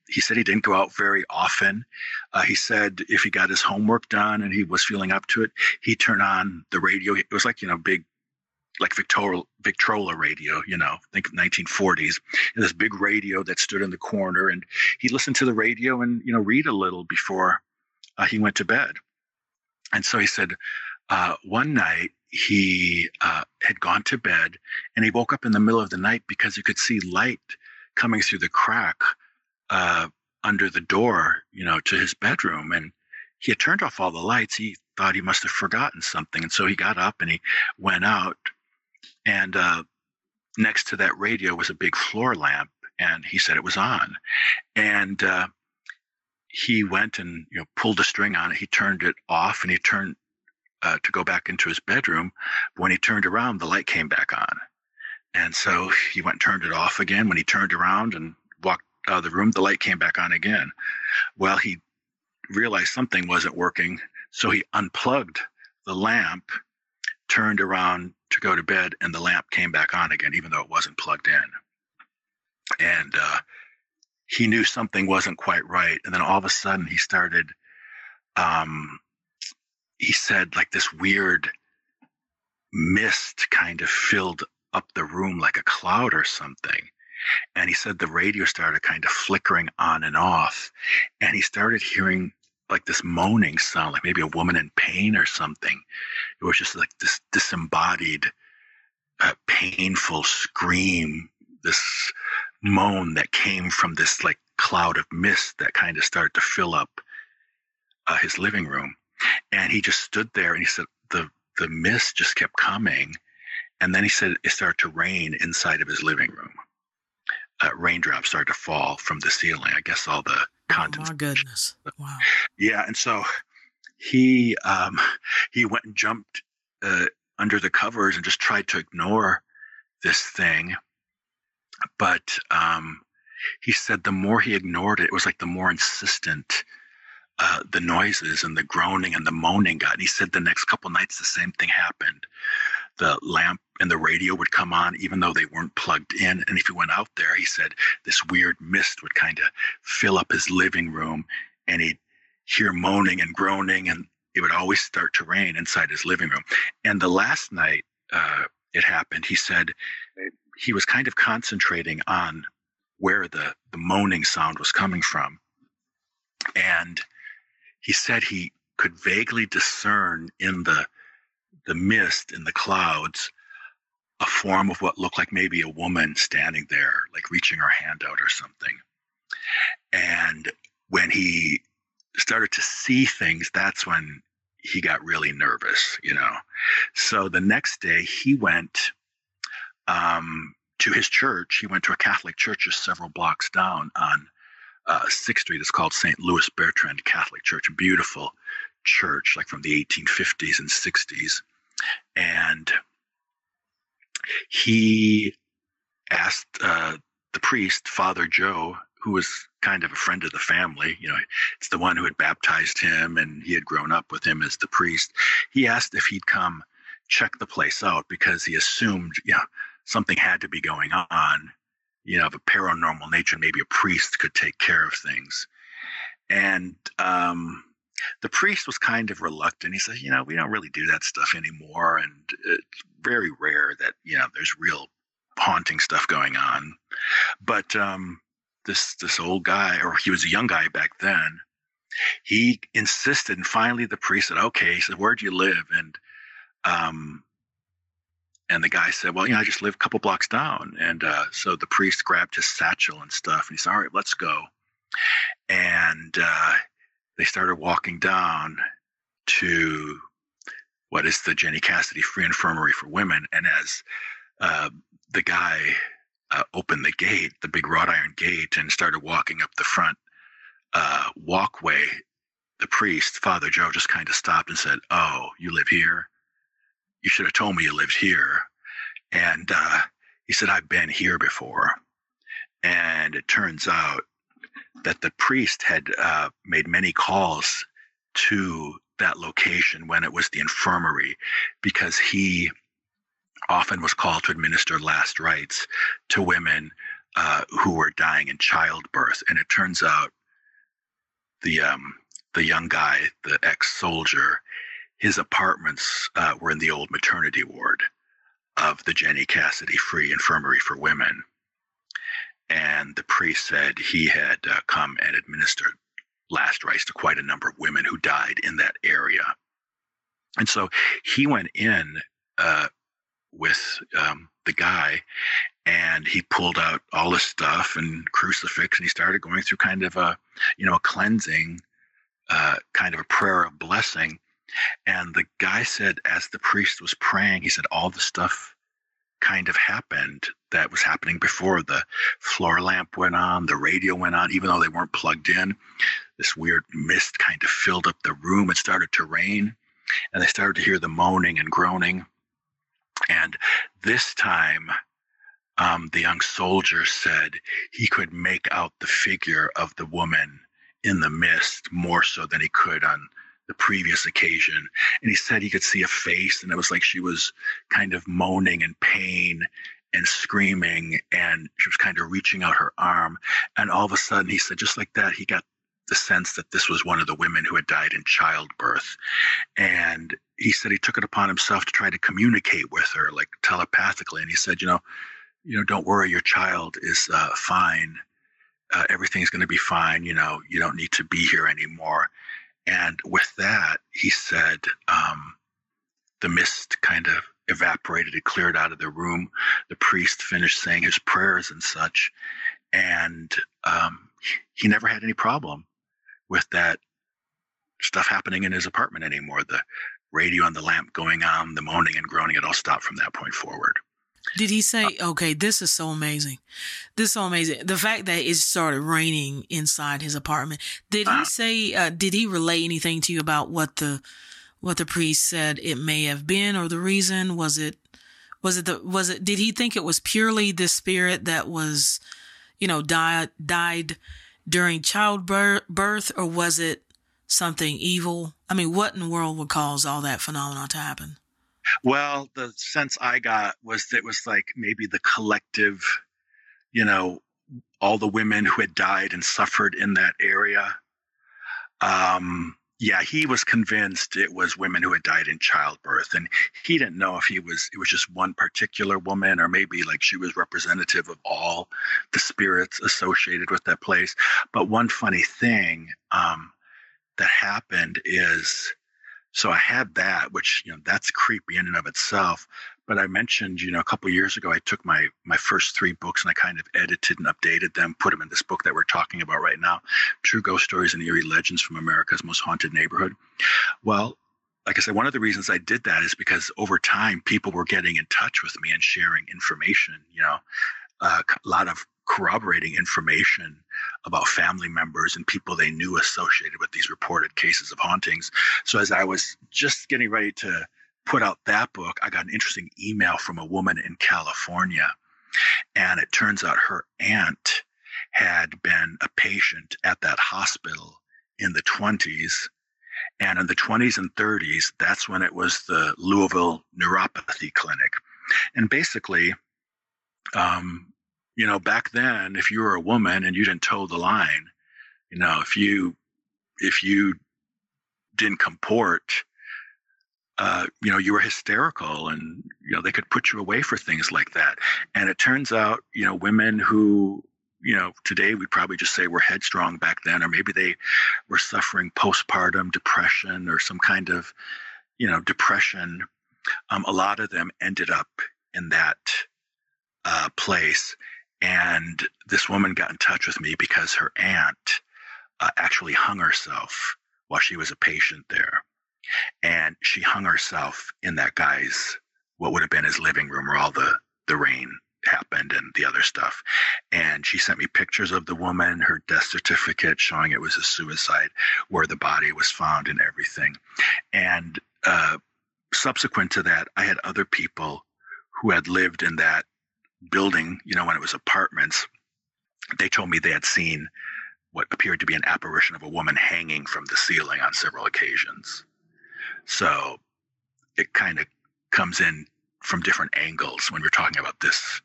He said he didn't go out very often. Uh, he said if he got his homework done and he was feeling up to it, he'd turn on the radio. It was like, you know, big, like Victrola, Victrola radio, you know, think 1940s. And this big radio that stood in the corner. And he'd listen to the radio and, you know, read a little before uh, he went to bed. And so he said, uh, one night he uh, had gone to bed and he woke up in the middle of the night because he could see light coming through the crack uh, under the door, you know, to his bedroom. And he had turned off all the lights. He thought he must have forgotten something. And so he got up and he went out. And uh, next to that radio was a big floor lamp. And he said it was on. And uh, he went and you know pulled the string on it. He turned it off and he turned uh, to go back into his bedroom. When he turned around, the light came back on. And so he went and turned it off again. When he turned around and walked out of the room, the light came back on again. Well, he realized something wasn't working. So he unplugged the lamp, turned around to go to bed, and the lamp came back on again, even though it wasn't plugged in. And uh, he knew something wasn't quite right. And then all of a sudden he started, um, he said like this weird mist kind of filled up the room like a cloud or something. And he said the radio started kind of flickering on and off. And he started hearing like this moaning sound, like maybe a woman in pain or something. It was just like this disembodied, uh, painful scream, this moan that came from this like cloud of mist that kind of started to fill up uh, his living room. And he just stood there and he said the the mist just kept coming. And then he said it started to rain inside of his living room. Uh, raindrops started to fall from the ceiling. I guess all the contents. Oh my goodness! Wow. Yeah, and so he um, he went and jumped uh, under the covers and just tried to ignore this thing. But um, he said the more he ignored it, it was like the more insistent uh, the noises and the groaning and the moaning got. And he said the next couple nights the same thing happened. The lamp and the radio would come on even though they weren't plugged in. And if he went out there, he said this weird mist would kind of fill up his living room and he'd hear moaning and groaning and it would always start to rain inside his living room. And the last night uh, it happened, he said he was kind of concentrating on where the, the moaning sound was coming from. And he said he could vaguely discern in the the mist in the clouds a form of what looked like maybe a woman standing there like reaching her hand out or something and when he started to see things that's when he got really nervous you know so the next day he went um, to his church he went to a catholic church just several blocks down on uh, Sixth Street It's called St. Louis Bertrand Catholic Church, a beautiful church, like from the 1850s and 60s. And he asked uh, the priest, Father Joe, who was kind of a friend of the family, you know, it's the one who had baptized him and he had grown up with him as the priest. He asked if he'd come check the place out because he assumed, you know, something had to be going on you know, of a paranormal nature, maybe a priest could take care of things. And um, the priest was kind of reluctant. He said, you know, we don't really do that stuff anymore. And it's very rare that, you know, there's real haunting stuff going on. But um, this this old guy, or he was a young guy back then, he insisted. And finally the priest said, okay, he said, "Where do you live? And um, and the guy said, Well, you know, I just live a couple blocks down. And uh, so the priest grabbed his satchel and stuff and he said, All right, let's go. And uh, they started walking down to what is the Jennie Casseday Free Infirmary for Women. And as uh, the guy uh, opened the gate, the big wrought iron gate, and started walking up the front uh, walkway, the priest, Father Joe, just kind of stopped and said, Oh, you live here? You should have told me you lived here. And uh, he said, I've been here before. And it turns out that the priest had uh, made many calls to that location when it was the infirmary because he often was called to administer last rites to women uh, who were dying in childbirth. And it turns out the um, the young guy, the ex-soldier, his apartments uh, were in the old maternity ward of the Jennie Casseday Free Infirmary for Women. And the priest said he had uh, come and administered last rites to quite a number of women who died in that area. And so he went in uh, with um, the guy and he pulled out all his stuff and crucifix and he started going through kind of a, you know, a cleansing, uh, kind of a prayer of blessing and the guy said, as the priest was praying, he said, all the stuff kind of happened that was happening before. The floor lamp went on, the radio went on, even though they weren't plugged in. This weird mist kind of filled up the room. It started to rain, and they started to hear the moaning and groaning. And this time, um, the young soldier said he could make out the figure of the woman in the mist more so than he could on the previous occasion. And he said he could see a face, and it was like she was kind of moaning in pain and screaming and she was kind of reaching out her arm. And all of a sudden he said just like that he got the sense that this was one of the women who had died in childbirth. And he said he took it upon himself to try to communicate with her like telepathically. And he said you know you know don't worry your child is uh, fine. Uh, everything's going to be fine. You know you don't need to be here anymore and with that he said um, the mist kind of evaporated. It cleared out of the room. The priest finished saying his prayers and such. And um, he never had any problem with that stuff happening in his apartment anymore. The radio and the lamp going on the moaning and groaning it all stopped from that point forward Did he say, okay, this is so amazing. This is so amazing. The fact that it started raining inside his apartment. Did he Uh. say, uh, did he relay anything to you about what the, what the priest said it may have been or the reason? Was it, was it the, was it, did he think it was purely the spirit that was, you know, died, died during childbirth or was it something evil? I mean, what in the world would cause all that phenomenon to happen? Well, the sense I got was that it was like maybe the collective, you know, all the women who had died and suffered in that area. Um, yeah, he was convinced it was women who had died in childbirth, and he didn't know if he was it was just one particular woman or maybe like she was representative of all the spirits associated with that place. But one funny thing um, that happened is so I had that, which you know that's creepy in and of itself. But I mentioned, you know, a couple years ago, I took my my first three books and I kind of edited and updated them, put them in this book that we're talking about right now, True Ghost Stories and Eerie Legends from America's Most Haunted Neighborhood. Well, like I said, one of the reasons I did that is because over time, people were getting in touch with me and sharing information. You know, uh, a lot of corroborating information about family members and people they knew associated with these reported cases of hauntings. So as I was just getting ready to put out that book, I got an interesting email from a woman in California. And it turns out her aunt had been a patient at that hospital in the 20s. And in the 20s and 30s, that's when it was the Louisville Neuropathy Clinic. And basically, um, you know, back then, if you were a woman and you didn't toe the line, you know, if you if you didn't comport, uh, you know, you were hysterical, and you know they could put you away for things like that. And it turns out, you know, women who you know today we'd probably just say were headstrong back then, or maybe they were suffering postpartum depression or some kind of you know depression. Um, a lot of them ended up in that uh, place and this woman got in touch with me because her aunt uh, actually hung herself while she was a patient there. And she hung herself in that guy's, what would have been his living room where all the, the rain happened and the other stuff. And she sent me pictures of the woman, her death certificate showing it was a suicide, where the body was found and everything. And uh, subsequent to that, I had other people who had lived in that building, you know, when it was apartments, they told me they had seen what appeared to be an apparition of a woman hanging from the ceiling on several occasions. So it kind of comes in from different angles when we're talking about this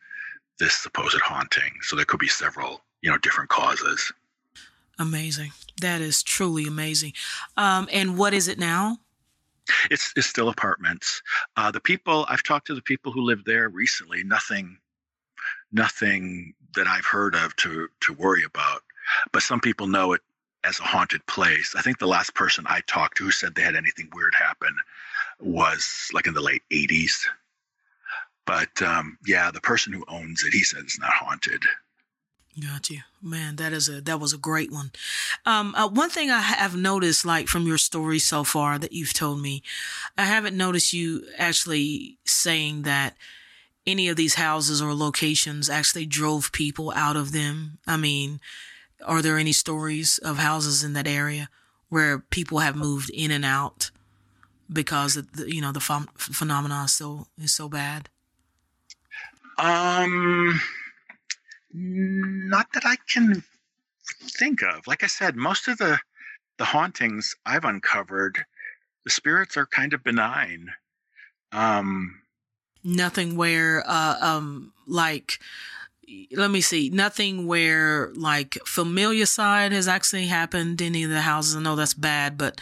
this supposed haunting. So there could be several, you know, different causes. Amazing. That is truly amazing. Um, and what is it now? It's it's still apartments. Uh, the people I've talked to the people who live there recently. Nothing, nothing that I've heard of to to worry about. But some people know it as a haunted place. I think the last person I talked to who said they had anything weird happen was like in the late '80s. But um, yeah, the person who owns it, he said it's not haunted. Got you, man. That is a that was a great one. Um, uh, one thing I have noticed, like from your story so far that you've told me, I haven't noticed you actually saying that any of these houses or locations actually drove people out of them. I mean, are there any stories of houses in that area where people have moved in and out because the, you know the ph- phenomenon is so is so bad? Um, not that I can think of. Like I said, most of the the hauntings I've uncovered, the spirits are kind of benign. Um, Nothing where, uh, um, like, let me see, nothing where like familicide has actually happened in any of the houses. I know that's bad, but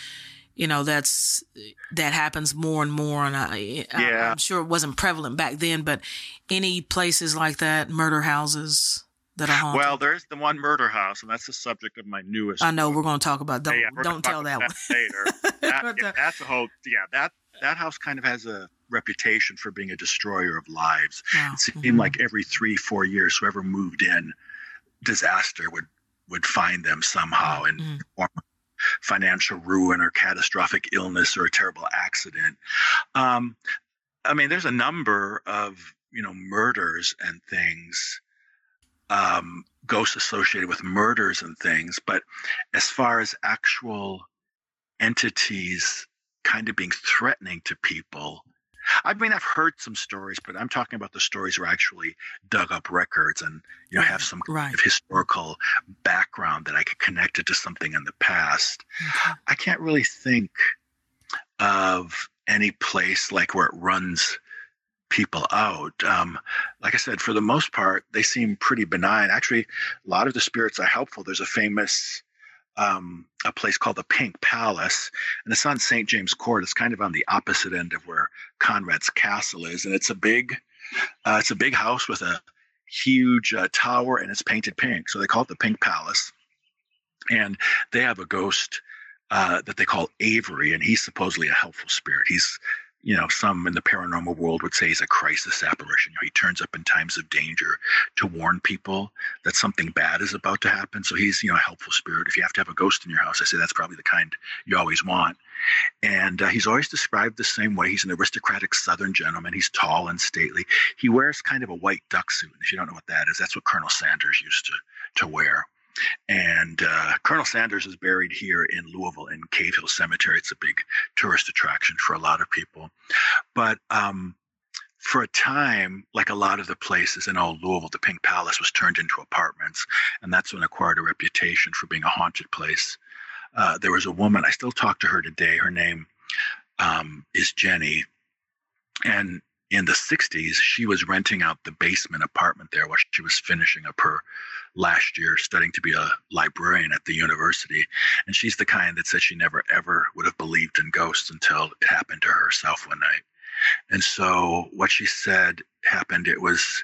you know that's that happens more and more, and I, Yeah. I am sure it wasn't prevalent back then. But any places like that, murder houses that are haunted. Well, there's the one murder house, and that's the subject of my newest. I know book. we're going to talk about. Don't Yeah, don't tell talk that one. later. That- yeah, the- that's a whole. Yeah, that that house kind of has a reputation for being a destroyer of lives. Wow. It seemed Mhm. like every three, four years, whoever moved in, disaster would would find them somehow in Mhm. form of financial ruin or catastrophic illness or a terrible accident. Um, I mean, there's a number of you know murders and things, um, ghosts associated with murders and things, but as far as actual entities kind of being threatening to people. I mean, I've heard some stories, but I'm talking about the stories where I actually dug up records and you know have some kind of historical background that I could connect it to something in the past. Okay. I can't really think of any place like where it runs people out. Um, like I said, for the most part, they seem pretty benign. Actually, a lot of the spirits are helpful. There's a famous um, a place called the Pink Palace, and it's on St. James Court. It's kind of on the opposite end of where Conrad's Castle is, and it's a big, uh, it's a big house with a huge uh, tower, and it's painted pink. So they call it the Pink Palace, and they have a ghost uh, that they call Avery, and he's supposedly a helpful spirit. He's you know, some in the paranormal world would say he's a crisis apparition. He turns up in times of danger to warn people that something bad is about to happen. So he's, you know, a helpful spirit. If you have to have a ghost in your house, I say that's probably the kind you always want. And uh, he's always described the same way. He's an aristocratic Southern gentleman. He's tall and stately. He wears kind of a white duck suit. If you don't know what that is, that's what Colonel Sanders used to to wear. And uh, Colonel Sanders is buried here in Louisville in Cave Hill Cemetery. It's a big tourist attraction for a lot of people. But um, for a time, like a lot of the places in old Louisville, the Pink Palace was turned into apartments. And that's when acquired a reputation for being a haunted place. Uh, there was a woman, I still talk to her today. Her name um, is Jenny. And in the 60s, she was renting out the basement apartment there while she was finishing up her last year studying to be a librarian at the university. And she's the kind that said she never ever would have believed in ghosts until it happened to herself one night. And so what she said happened, it was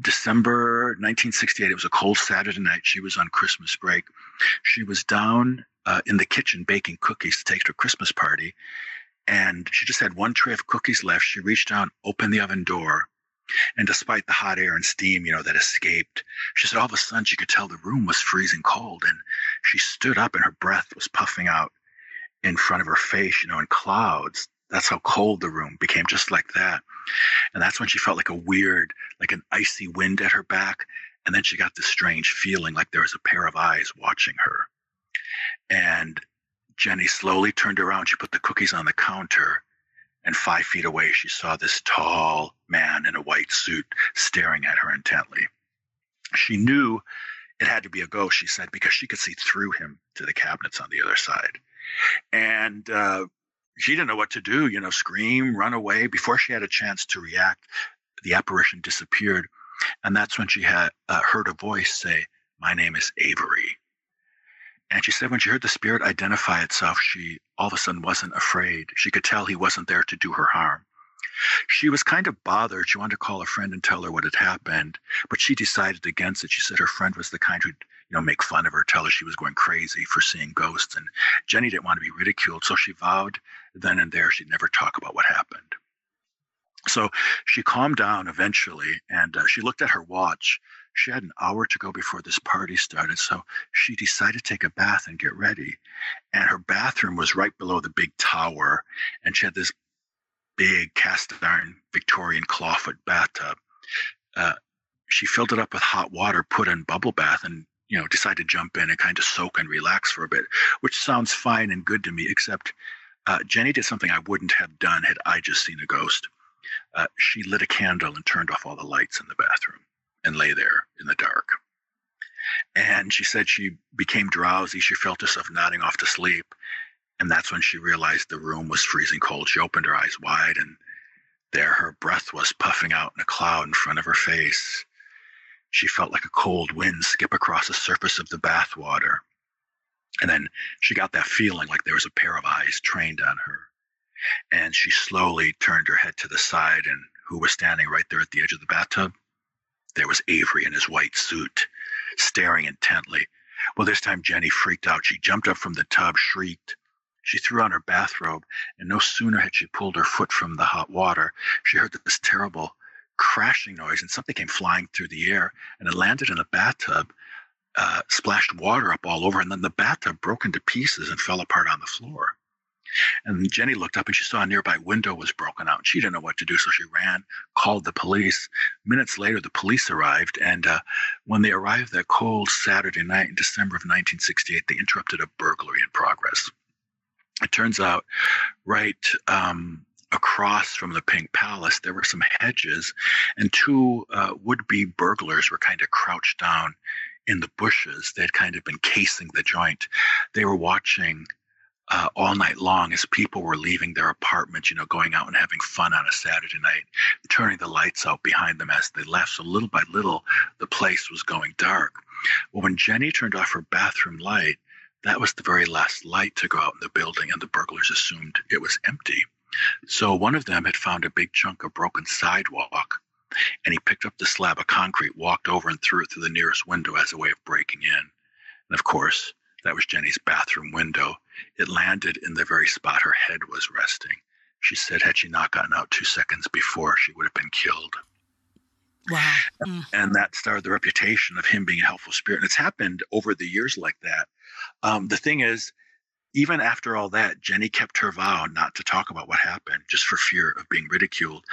December 1968. It was a cold Saturday night. She was on Christmas break. She was down uh, in the kitchen baking cookies to take to a Christmas party. And she just had one tray of cookies left. She reached down, opened the oven door, and despite the hot air and steam, you know, that escaped, she said all of a sudden she could tell the room was freezing cold. And she stood up and her breath was puffing out in front of her face, you know, in clouds. That's how cold the room became, just like that. And that's when she felt like a weird, like an icy wind at her back. And then she got this strange feeling like there was a pair of eyes watching her. And Jenny slowly turned around. She put the cookies on the counter. And five feet away, she saw this tall man in a white suit staring at her intently. She knew it had to be a ghost, she said, because she could see through him to the cabinets on the other side. And uh, she didn't know what to do, you know, scream, run away. Before she had a chance to react, the apparition disappeared. And that's when she had uh, heard a voice say, My name is Avery. And she said when she heard the spirit identify itself, she all of a sudden wasn't afraid. She could tell he wasn't there to do her harm. She was kind of bothered. She wanted to call a friend and tell her what had happened, but she decided against it. She said her friend was the kind who'd, you know, make fun of her, tell her she was going crazy for seeing ghosts. And Jenny didn't want to be ridiculed, so she vowed then and there she'd never talk about what happened. So she calmed down eventually, and uh, she looked at her watch. She had an hour to go before this party started, so she decided to take a bath and get ready. And her bathroom was right below the big tower, and she had this big cast iron Victorian clawfoot bathtub. Uh, she filled it up with hot water, put in bubble bath, and you know decided to jump in and kind of soak and relax for a bit, which sounds fine and good to me. Except uh, Jenny did something I wouldn't have done had I just seen a ghost. Uh, she lit a candle and turned off all the lights in the bathroom and lay there in the dark. And she said she became drowsy. She felt herself nodding off to sleep. And that's when she realized the room was freezing cold. She opened her eyes wide and There, her breath was puffing out in a cloud in front of her face. She felt like a cold wind skip across the surface of the bath water. And then she got that feeling like there was a pair of eyes trained on her. And she slowly turned her head to the side, and who was standing right there at the edge of the bathtub? There was Avery in his white suit, staring intently. Well, this time Jenny freaked out. She jumped up from the tub, shrieked. She threw on her bathrobe, and no sooner had she pulled her foot from the hot water, she heard this terrible crashing noise, and something came flying through the air, and it landed in the bathtub, uh, splashed water up all over, and then the bathtub broke into pieces and fell apart on the floor. And Jennie looked up and she saw a nearby window was broken out. She didn't know what to do, so she ran, called the police. Minutes later, the police arrived, and uh, when they arrived that cold Saturday night in December of 1968, they interrupted a burglary in progress. It turns out, right um, across from the Pink Palace, there were some hedges, and two uh, would be burglars were kind of crouched down in the bushes. They'd kind of been casing the joint. They were watching uh, all night long as people were leaving their apartments, you know, going out and having fun on a Saturday night, turning the lights out behind them as they left. So little by little, the place was going dark. Well, when Jennie turned off her bathroom light, that was the very last light to go out in the building, and the burglars assumed it was empty. So one of them had found a big chunk of broken sidewalk, and he picked up the slab of concrete, walked over, and threw it through the nearest window as a way of breaking in. And of course, that was Jennie's bathroom window. It landed in the very spot her head was resting. She said, had she not gotten out two seconds before, she would have been killed. Wow. Mm. And that started the reputation of him being a helpful spirit. And it's happened over the years like that. Um, the thing is, even after all that, Jennie kept her vow not to talk about what happened, just for fear of being ridiculed.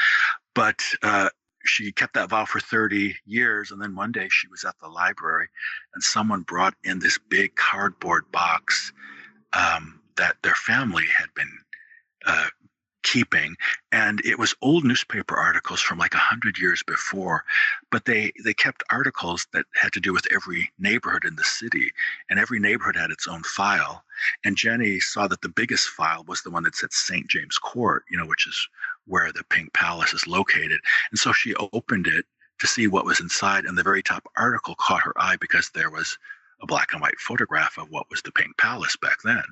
But uh, she kept that vow for 30 years. And then one day she was at the library and someone brought in this big cardboard box um, that their family had been uh, keeping and it was old newspaper articles from like a hundred years before but they they kept articles that had to do with every neighborhood in the city and every neighborhood had its own file and jennie saw that the biggest file was the one that said st james court you know which is where the pink palace is located and so she opened it to see what was inside and the very top article caught her eye because there was a black and white photograph of what was the pink palace back then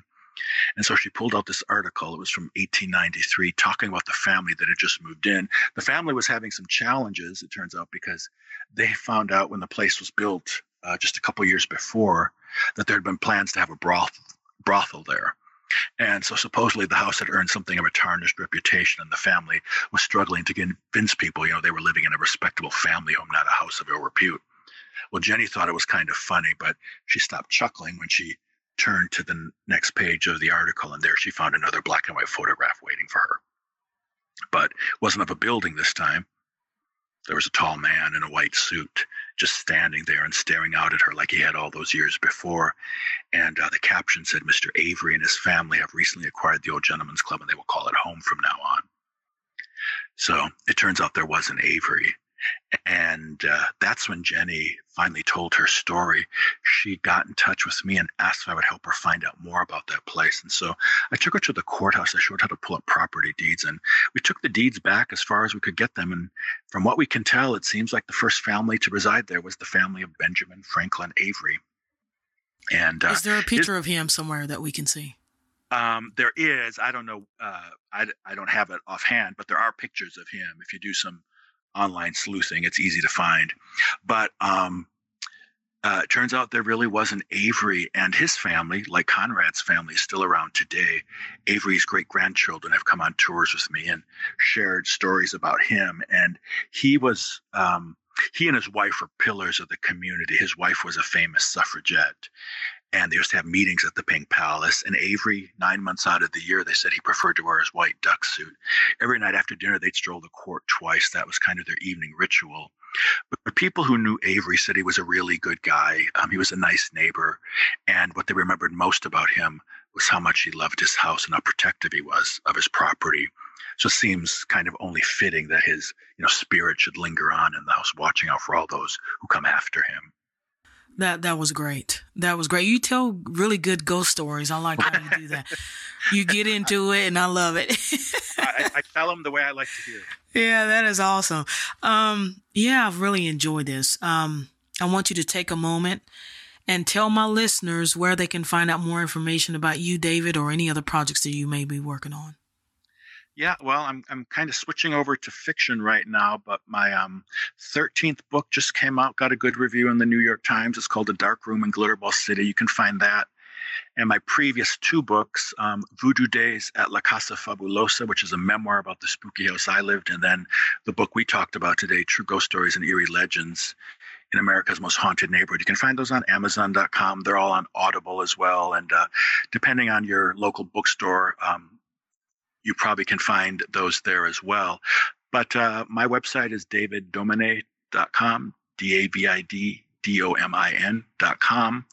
and so she pulled out this article. It was from 1893, talking about the family that had just moved in. The family was having some challenges, it turns out, because they found out when the place was built uh, just a couple years before that there had been plans to have a broth, brothel there. And so supposedly the house had earned something of a tarnished reputation, and the family was struggling to convince people, you know, they were living in a respectable family home, not a house of ill repute. Well, Jennie thought it was kind of funny, but she stopped chuckling when she turned to the next page of the article, and there she found another black and white photograph waiting for her. But it wasn't of a building this time. There was a tall man in a white suit just standing there and staring out at her like he had all those years before. And uh, the caption said, Mr. Avery and his family have recently acquired the Old Gentleman's Club and they will call it home from now on. So it turns out there was an Avery and uh, that's when Jennie finally told her story. She got in touch with me and asked if I would help her find out more about that place. And so I took her to the courthouse. I showed her how to pull up property deeds. And we took the deeds back as far as we could get them. And from what we can tell, it seems like the first family to reside there was the family of Benjamin Franklin Avery. And uh, is there a picture of him somewhere that we can see? Um, there is. I don't know. Uh, I, I don't have it offhand, but there are pictures of him. If you do some online sleuthing. It's easy to find. But um, uh, it turns out there really was an Avery and his family, like Conrad's family, still around today. Avery's great grandchildren have come on tours with me and shared stories about him. And he was, um, he and his wife were pillars of the community. His wife was a famous suffragette and they used to have meetings at the Pink Palace. And Avery, nine months out of the year, they said he preferred to wear his white duck suit. Every night after dinner, they'd stroll the court twice. That was kind of their evening ritual. But people who knew Avery said he was a really good guy. Um, he was a nice neighbor. And what they remembered most about him was how much he loved his house and how protective he was of his property. So it seems kind of only fitting that his you know spirit should linger on in the house, watching out for all those who come after him. That that was great. That was great. You tell really good ghost stories. I like how you do that. you get into it, and I love it. I, I, tell them the way I like to hear. Yeah, that is awesome. Um, yeah, I've really enjoyed this. Um, I want you to take a moment and tell my listeners where they can find out more information about you, David, or any other projects that you may be working on. Yeah, well, I'm I'm kind of switching over to fiction right now, but my um 13th book just came out, got a good review in the New York Times. It's called The Dark Room in Glitterball City. You can find that. And my previous two books, um, Voodoo Days at La Casa Fabulosa, which is a memoir about the spooky house I lived, and then the book we talked about today, True Ghost Stories and Eerie Legends in America's Most Haunted Neighborhood. You can find those on Amazon.com. They're all on Audible as well. And uh, depending on your local bookstore, um, you probably can find those there as well. But uh, my website is daviddomin.com, D A V I D D O M I N.com.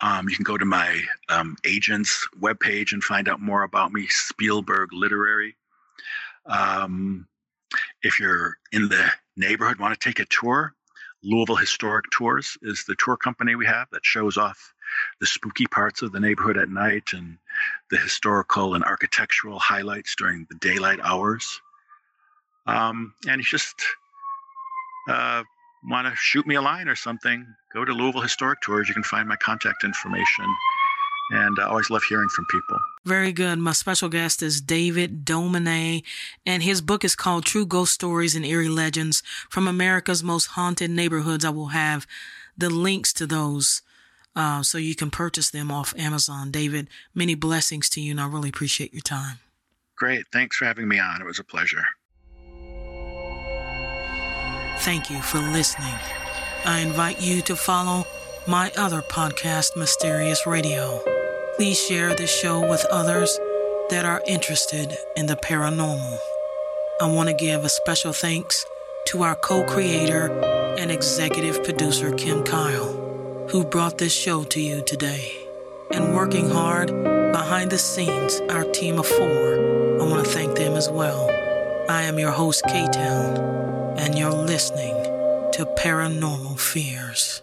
Um, you can go to my um, agent's webpage and find out more about me, Spielberg Literary. Um, if you're in the neighborhood, want to take a tour, Louisville Historic Tours is the tour company we have that shows off the spooky parts of the neighborhood at night and the historical and architectural highlights during the daylight hours. Um, and just uh, want to shoot me a line or something, go to Louisville Historic Tours. You can find my contact information. And I always love hearing from people. Very good. My special guest is David Dominé, and his book is called True Ghost Stories and Eerie Legends from America's Most Haunted Neighborhoods. I will have the links to those uh, so you can purchase them off Amazon. David, many blessings to you, and I really appreciate your time. Great. Thanks for having me on. It was a pleasure. Thank you for listening. I invite you to follow my other podcast, Mysterious Radio. Please share this show with others that are interested in the paranormal. I want to give a special thanks to our co creator and executive producer, Kim Kyle who brought this show to you today. And working hard behind the scenes, our team of four, I want to thank them as well. I am your host, K Town, and you're listening to Paranormal Fears.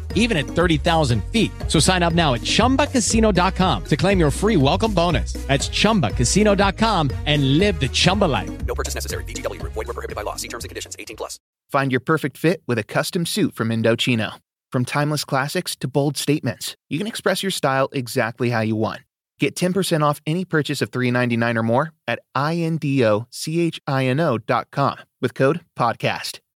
even at 30,000 feet. So sign up now at chumbacasino.com to claim your free welcome bonus. That's chumbacasino.com and live the Chumba life. No purchase necessary. VGW, void, were prohibited by law. See terms and conditions 18 plus. Find your perfect fit with a custom suit from Indochino. From timeless classics to bold statements, you can express your style exactly how you want. Get 10% off any purchase of 399 or more at INDOCHINO.com with code PODCAST.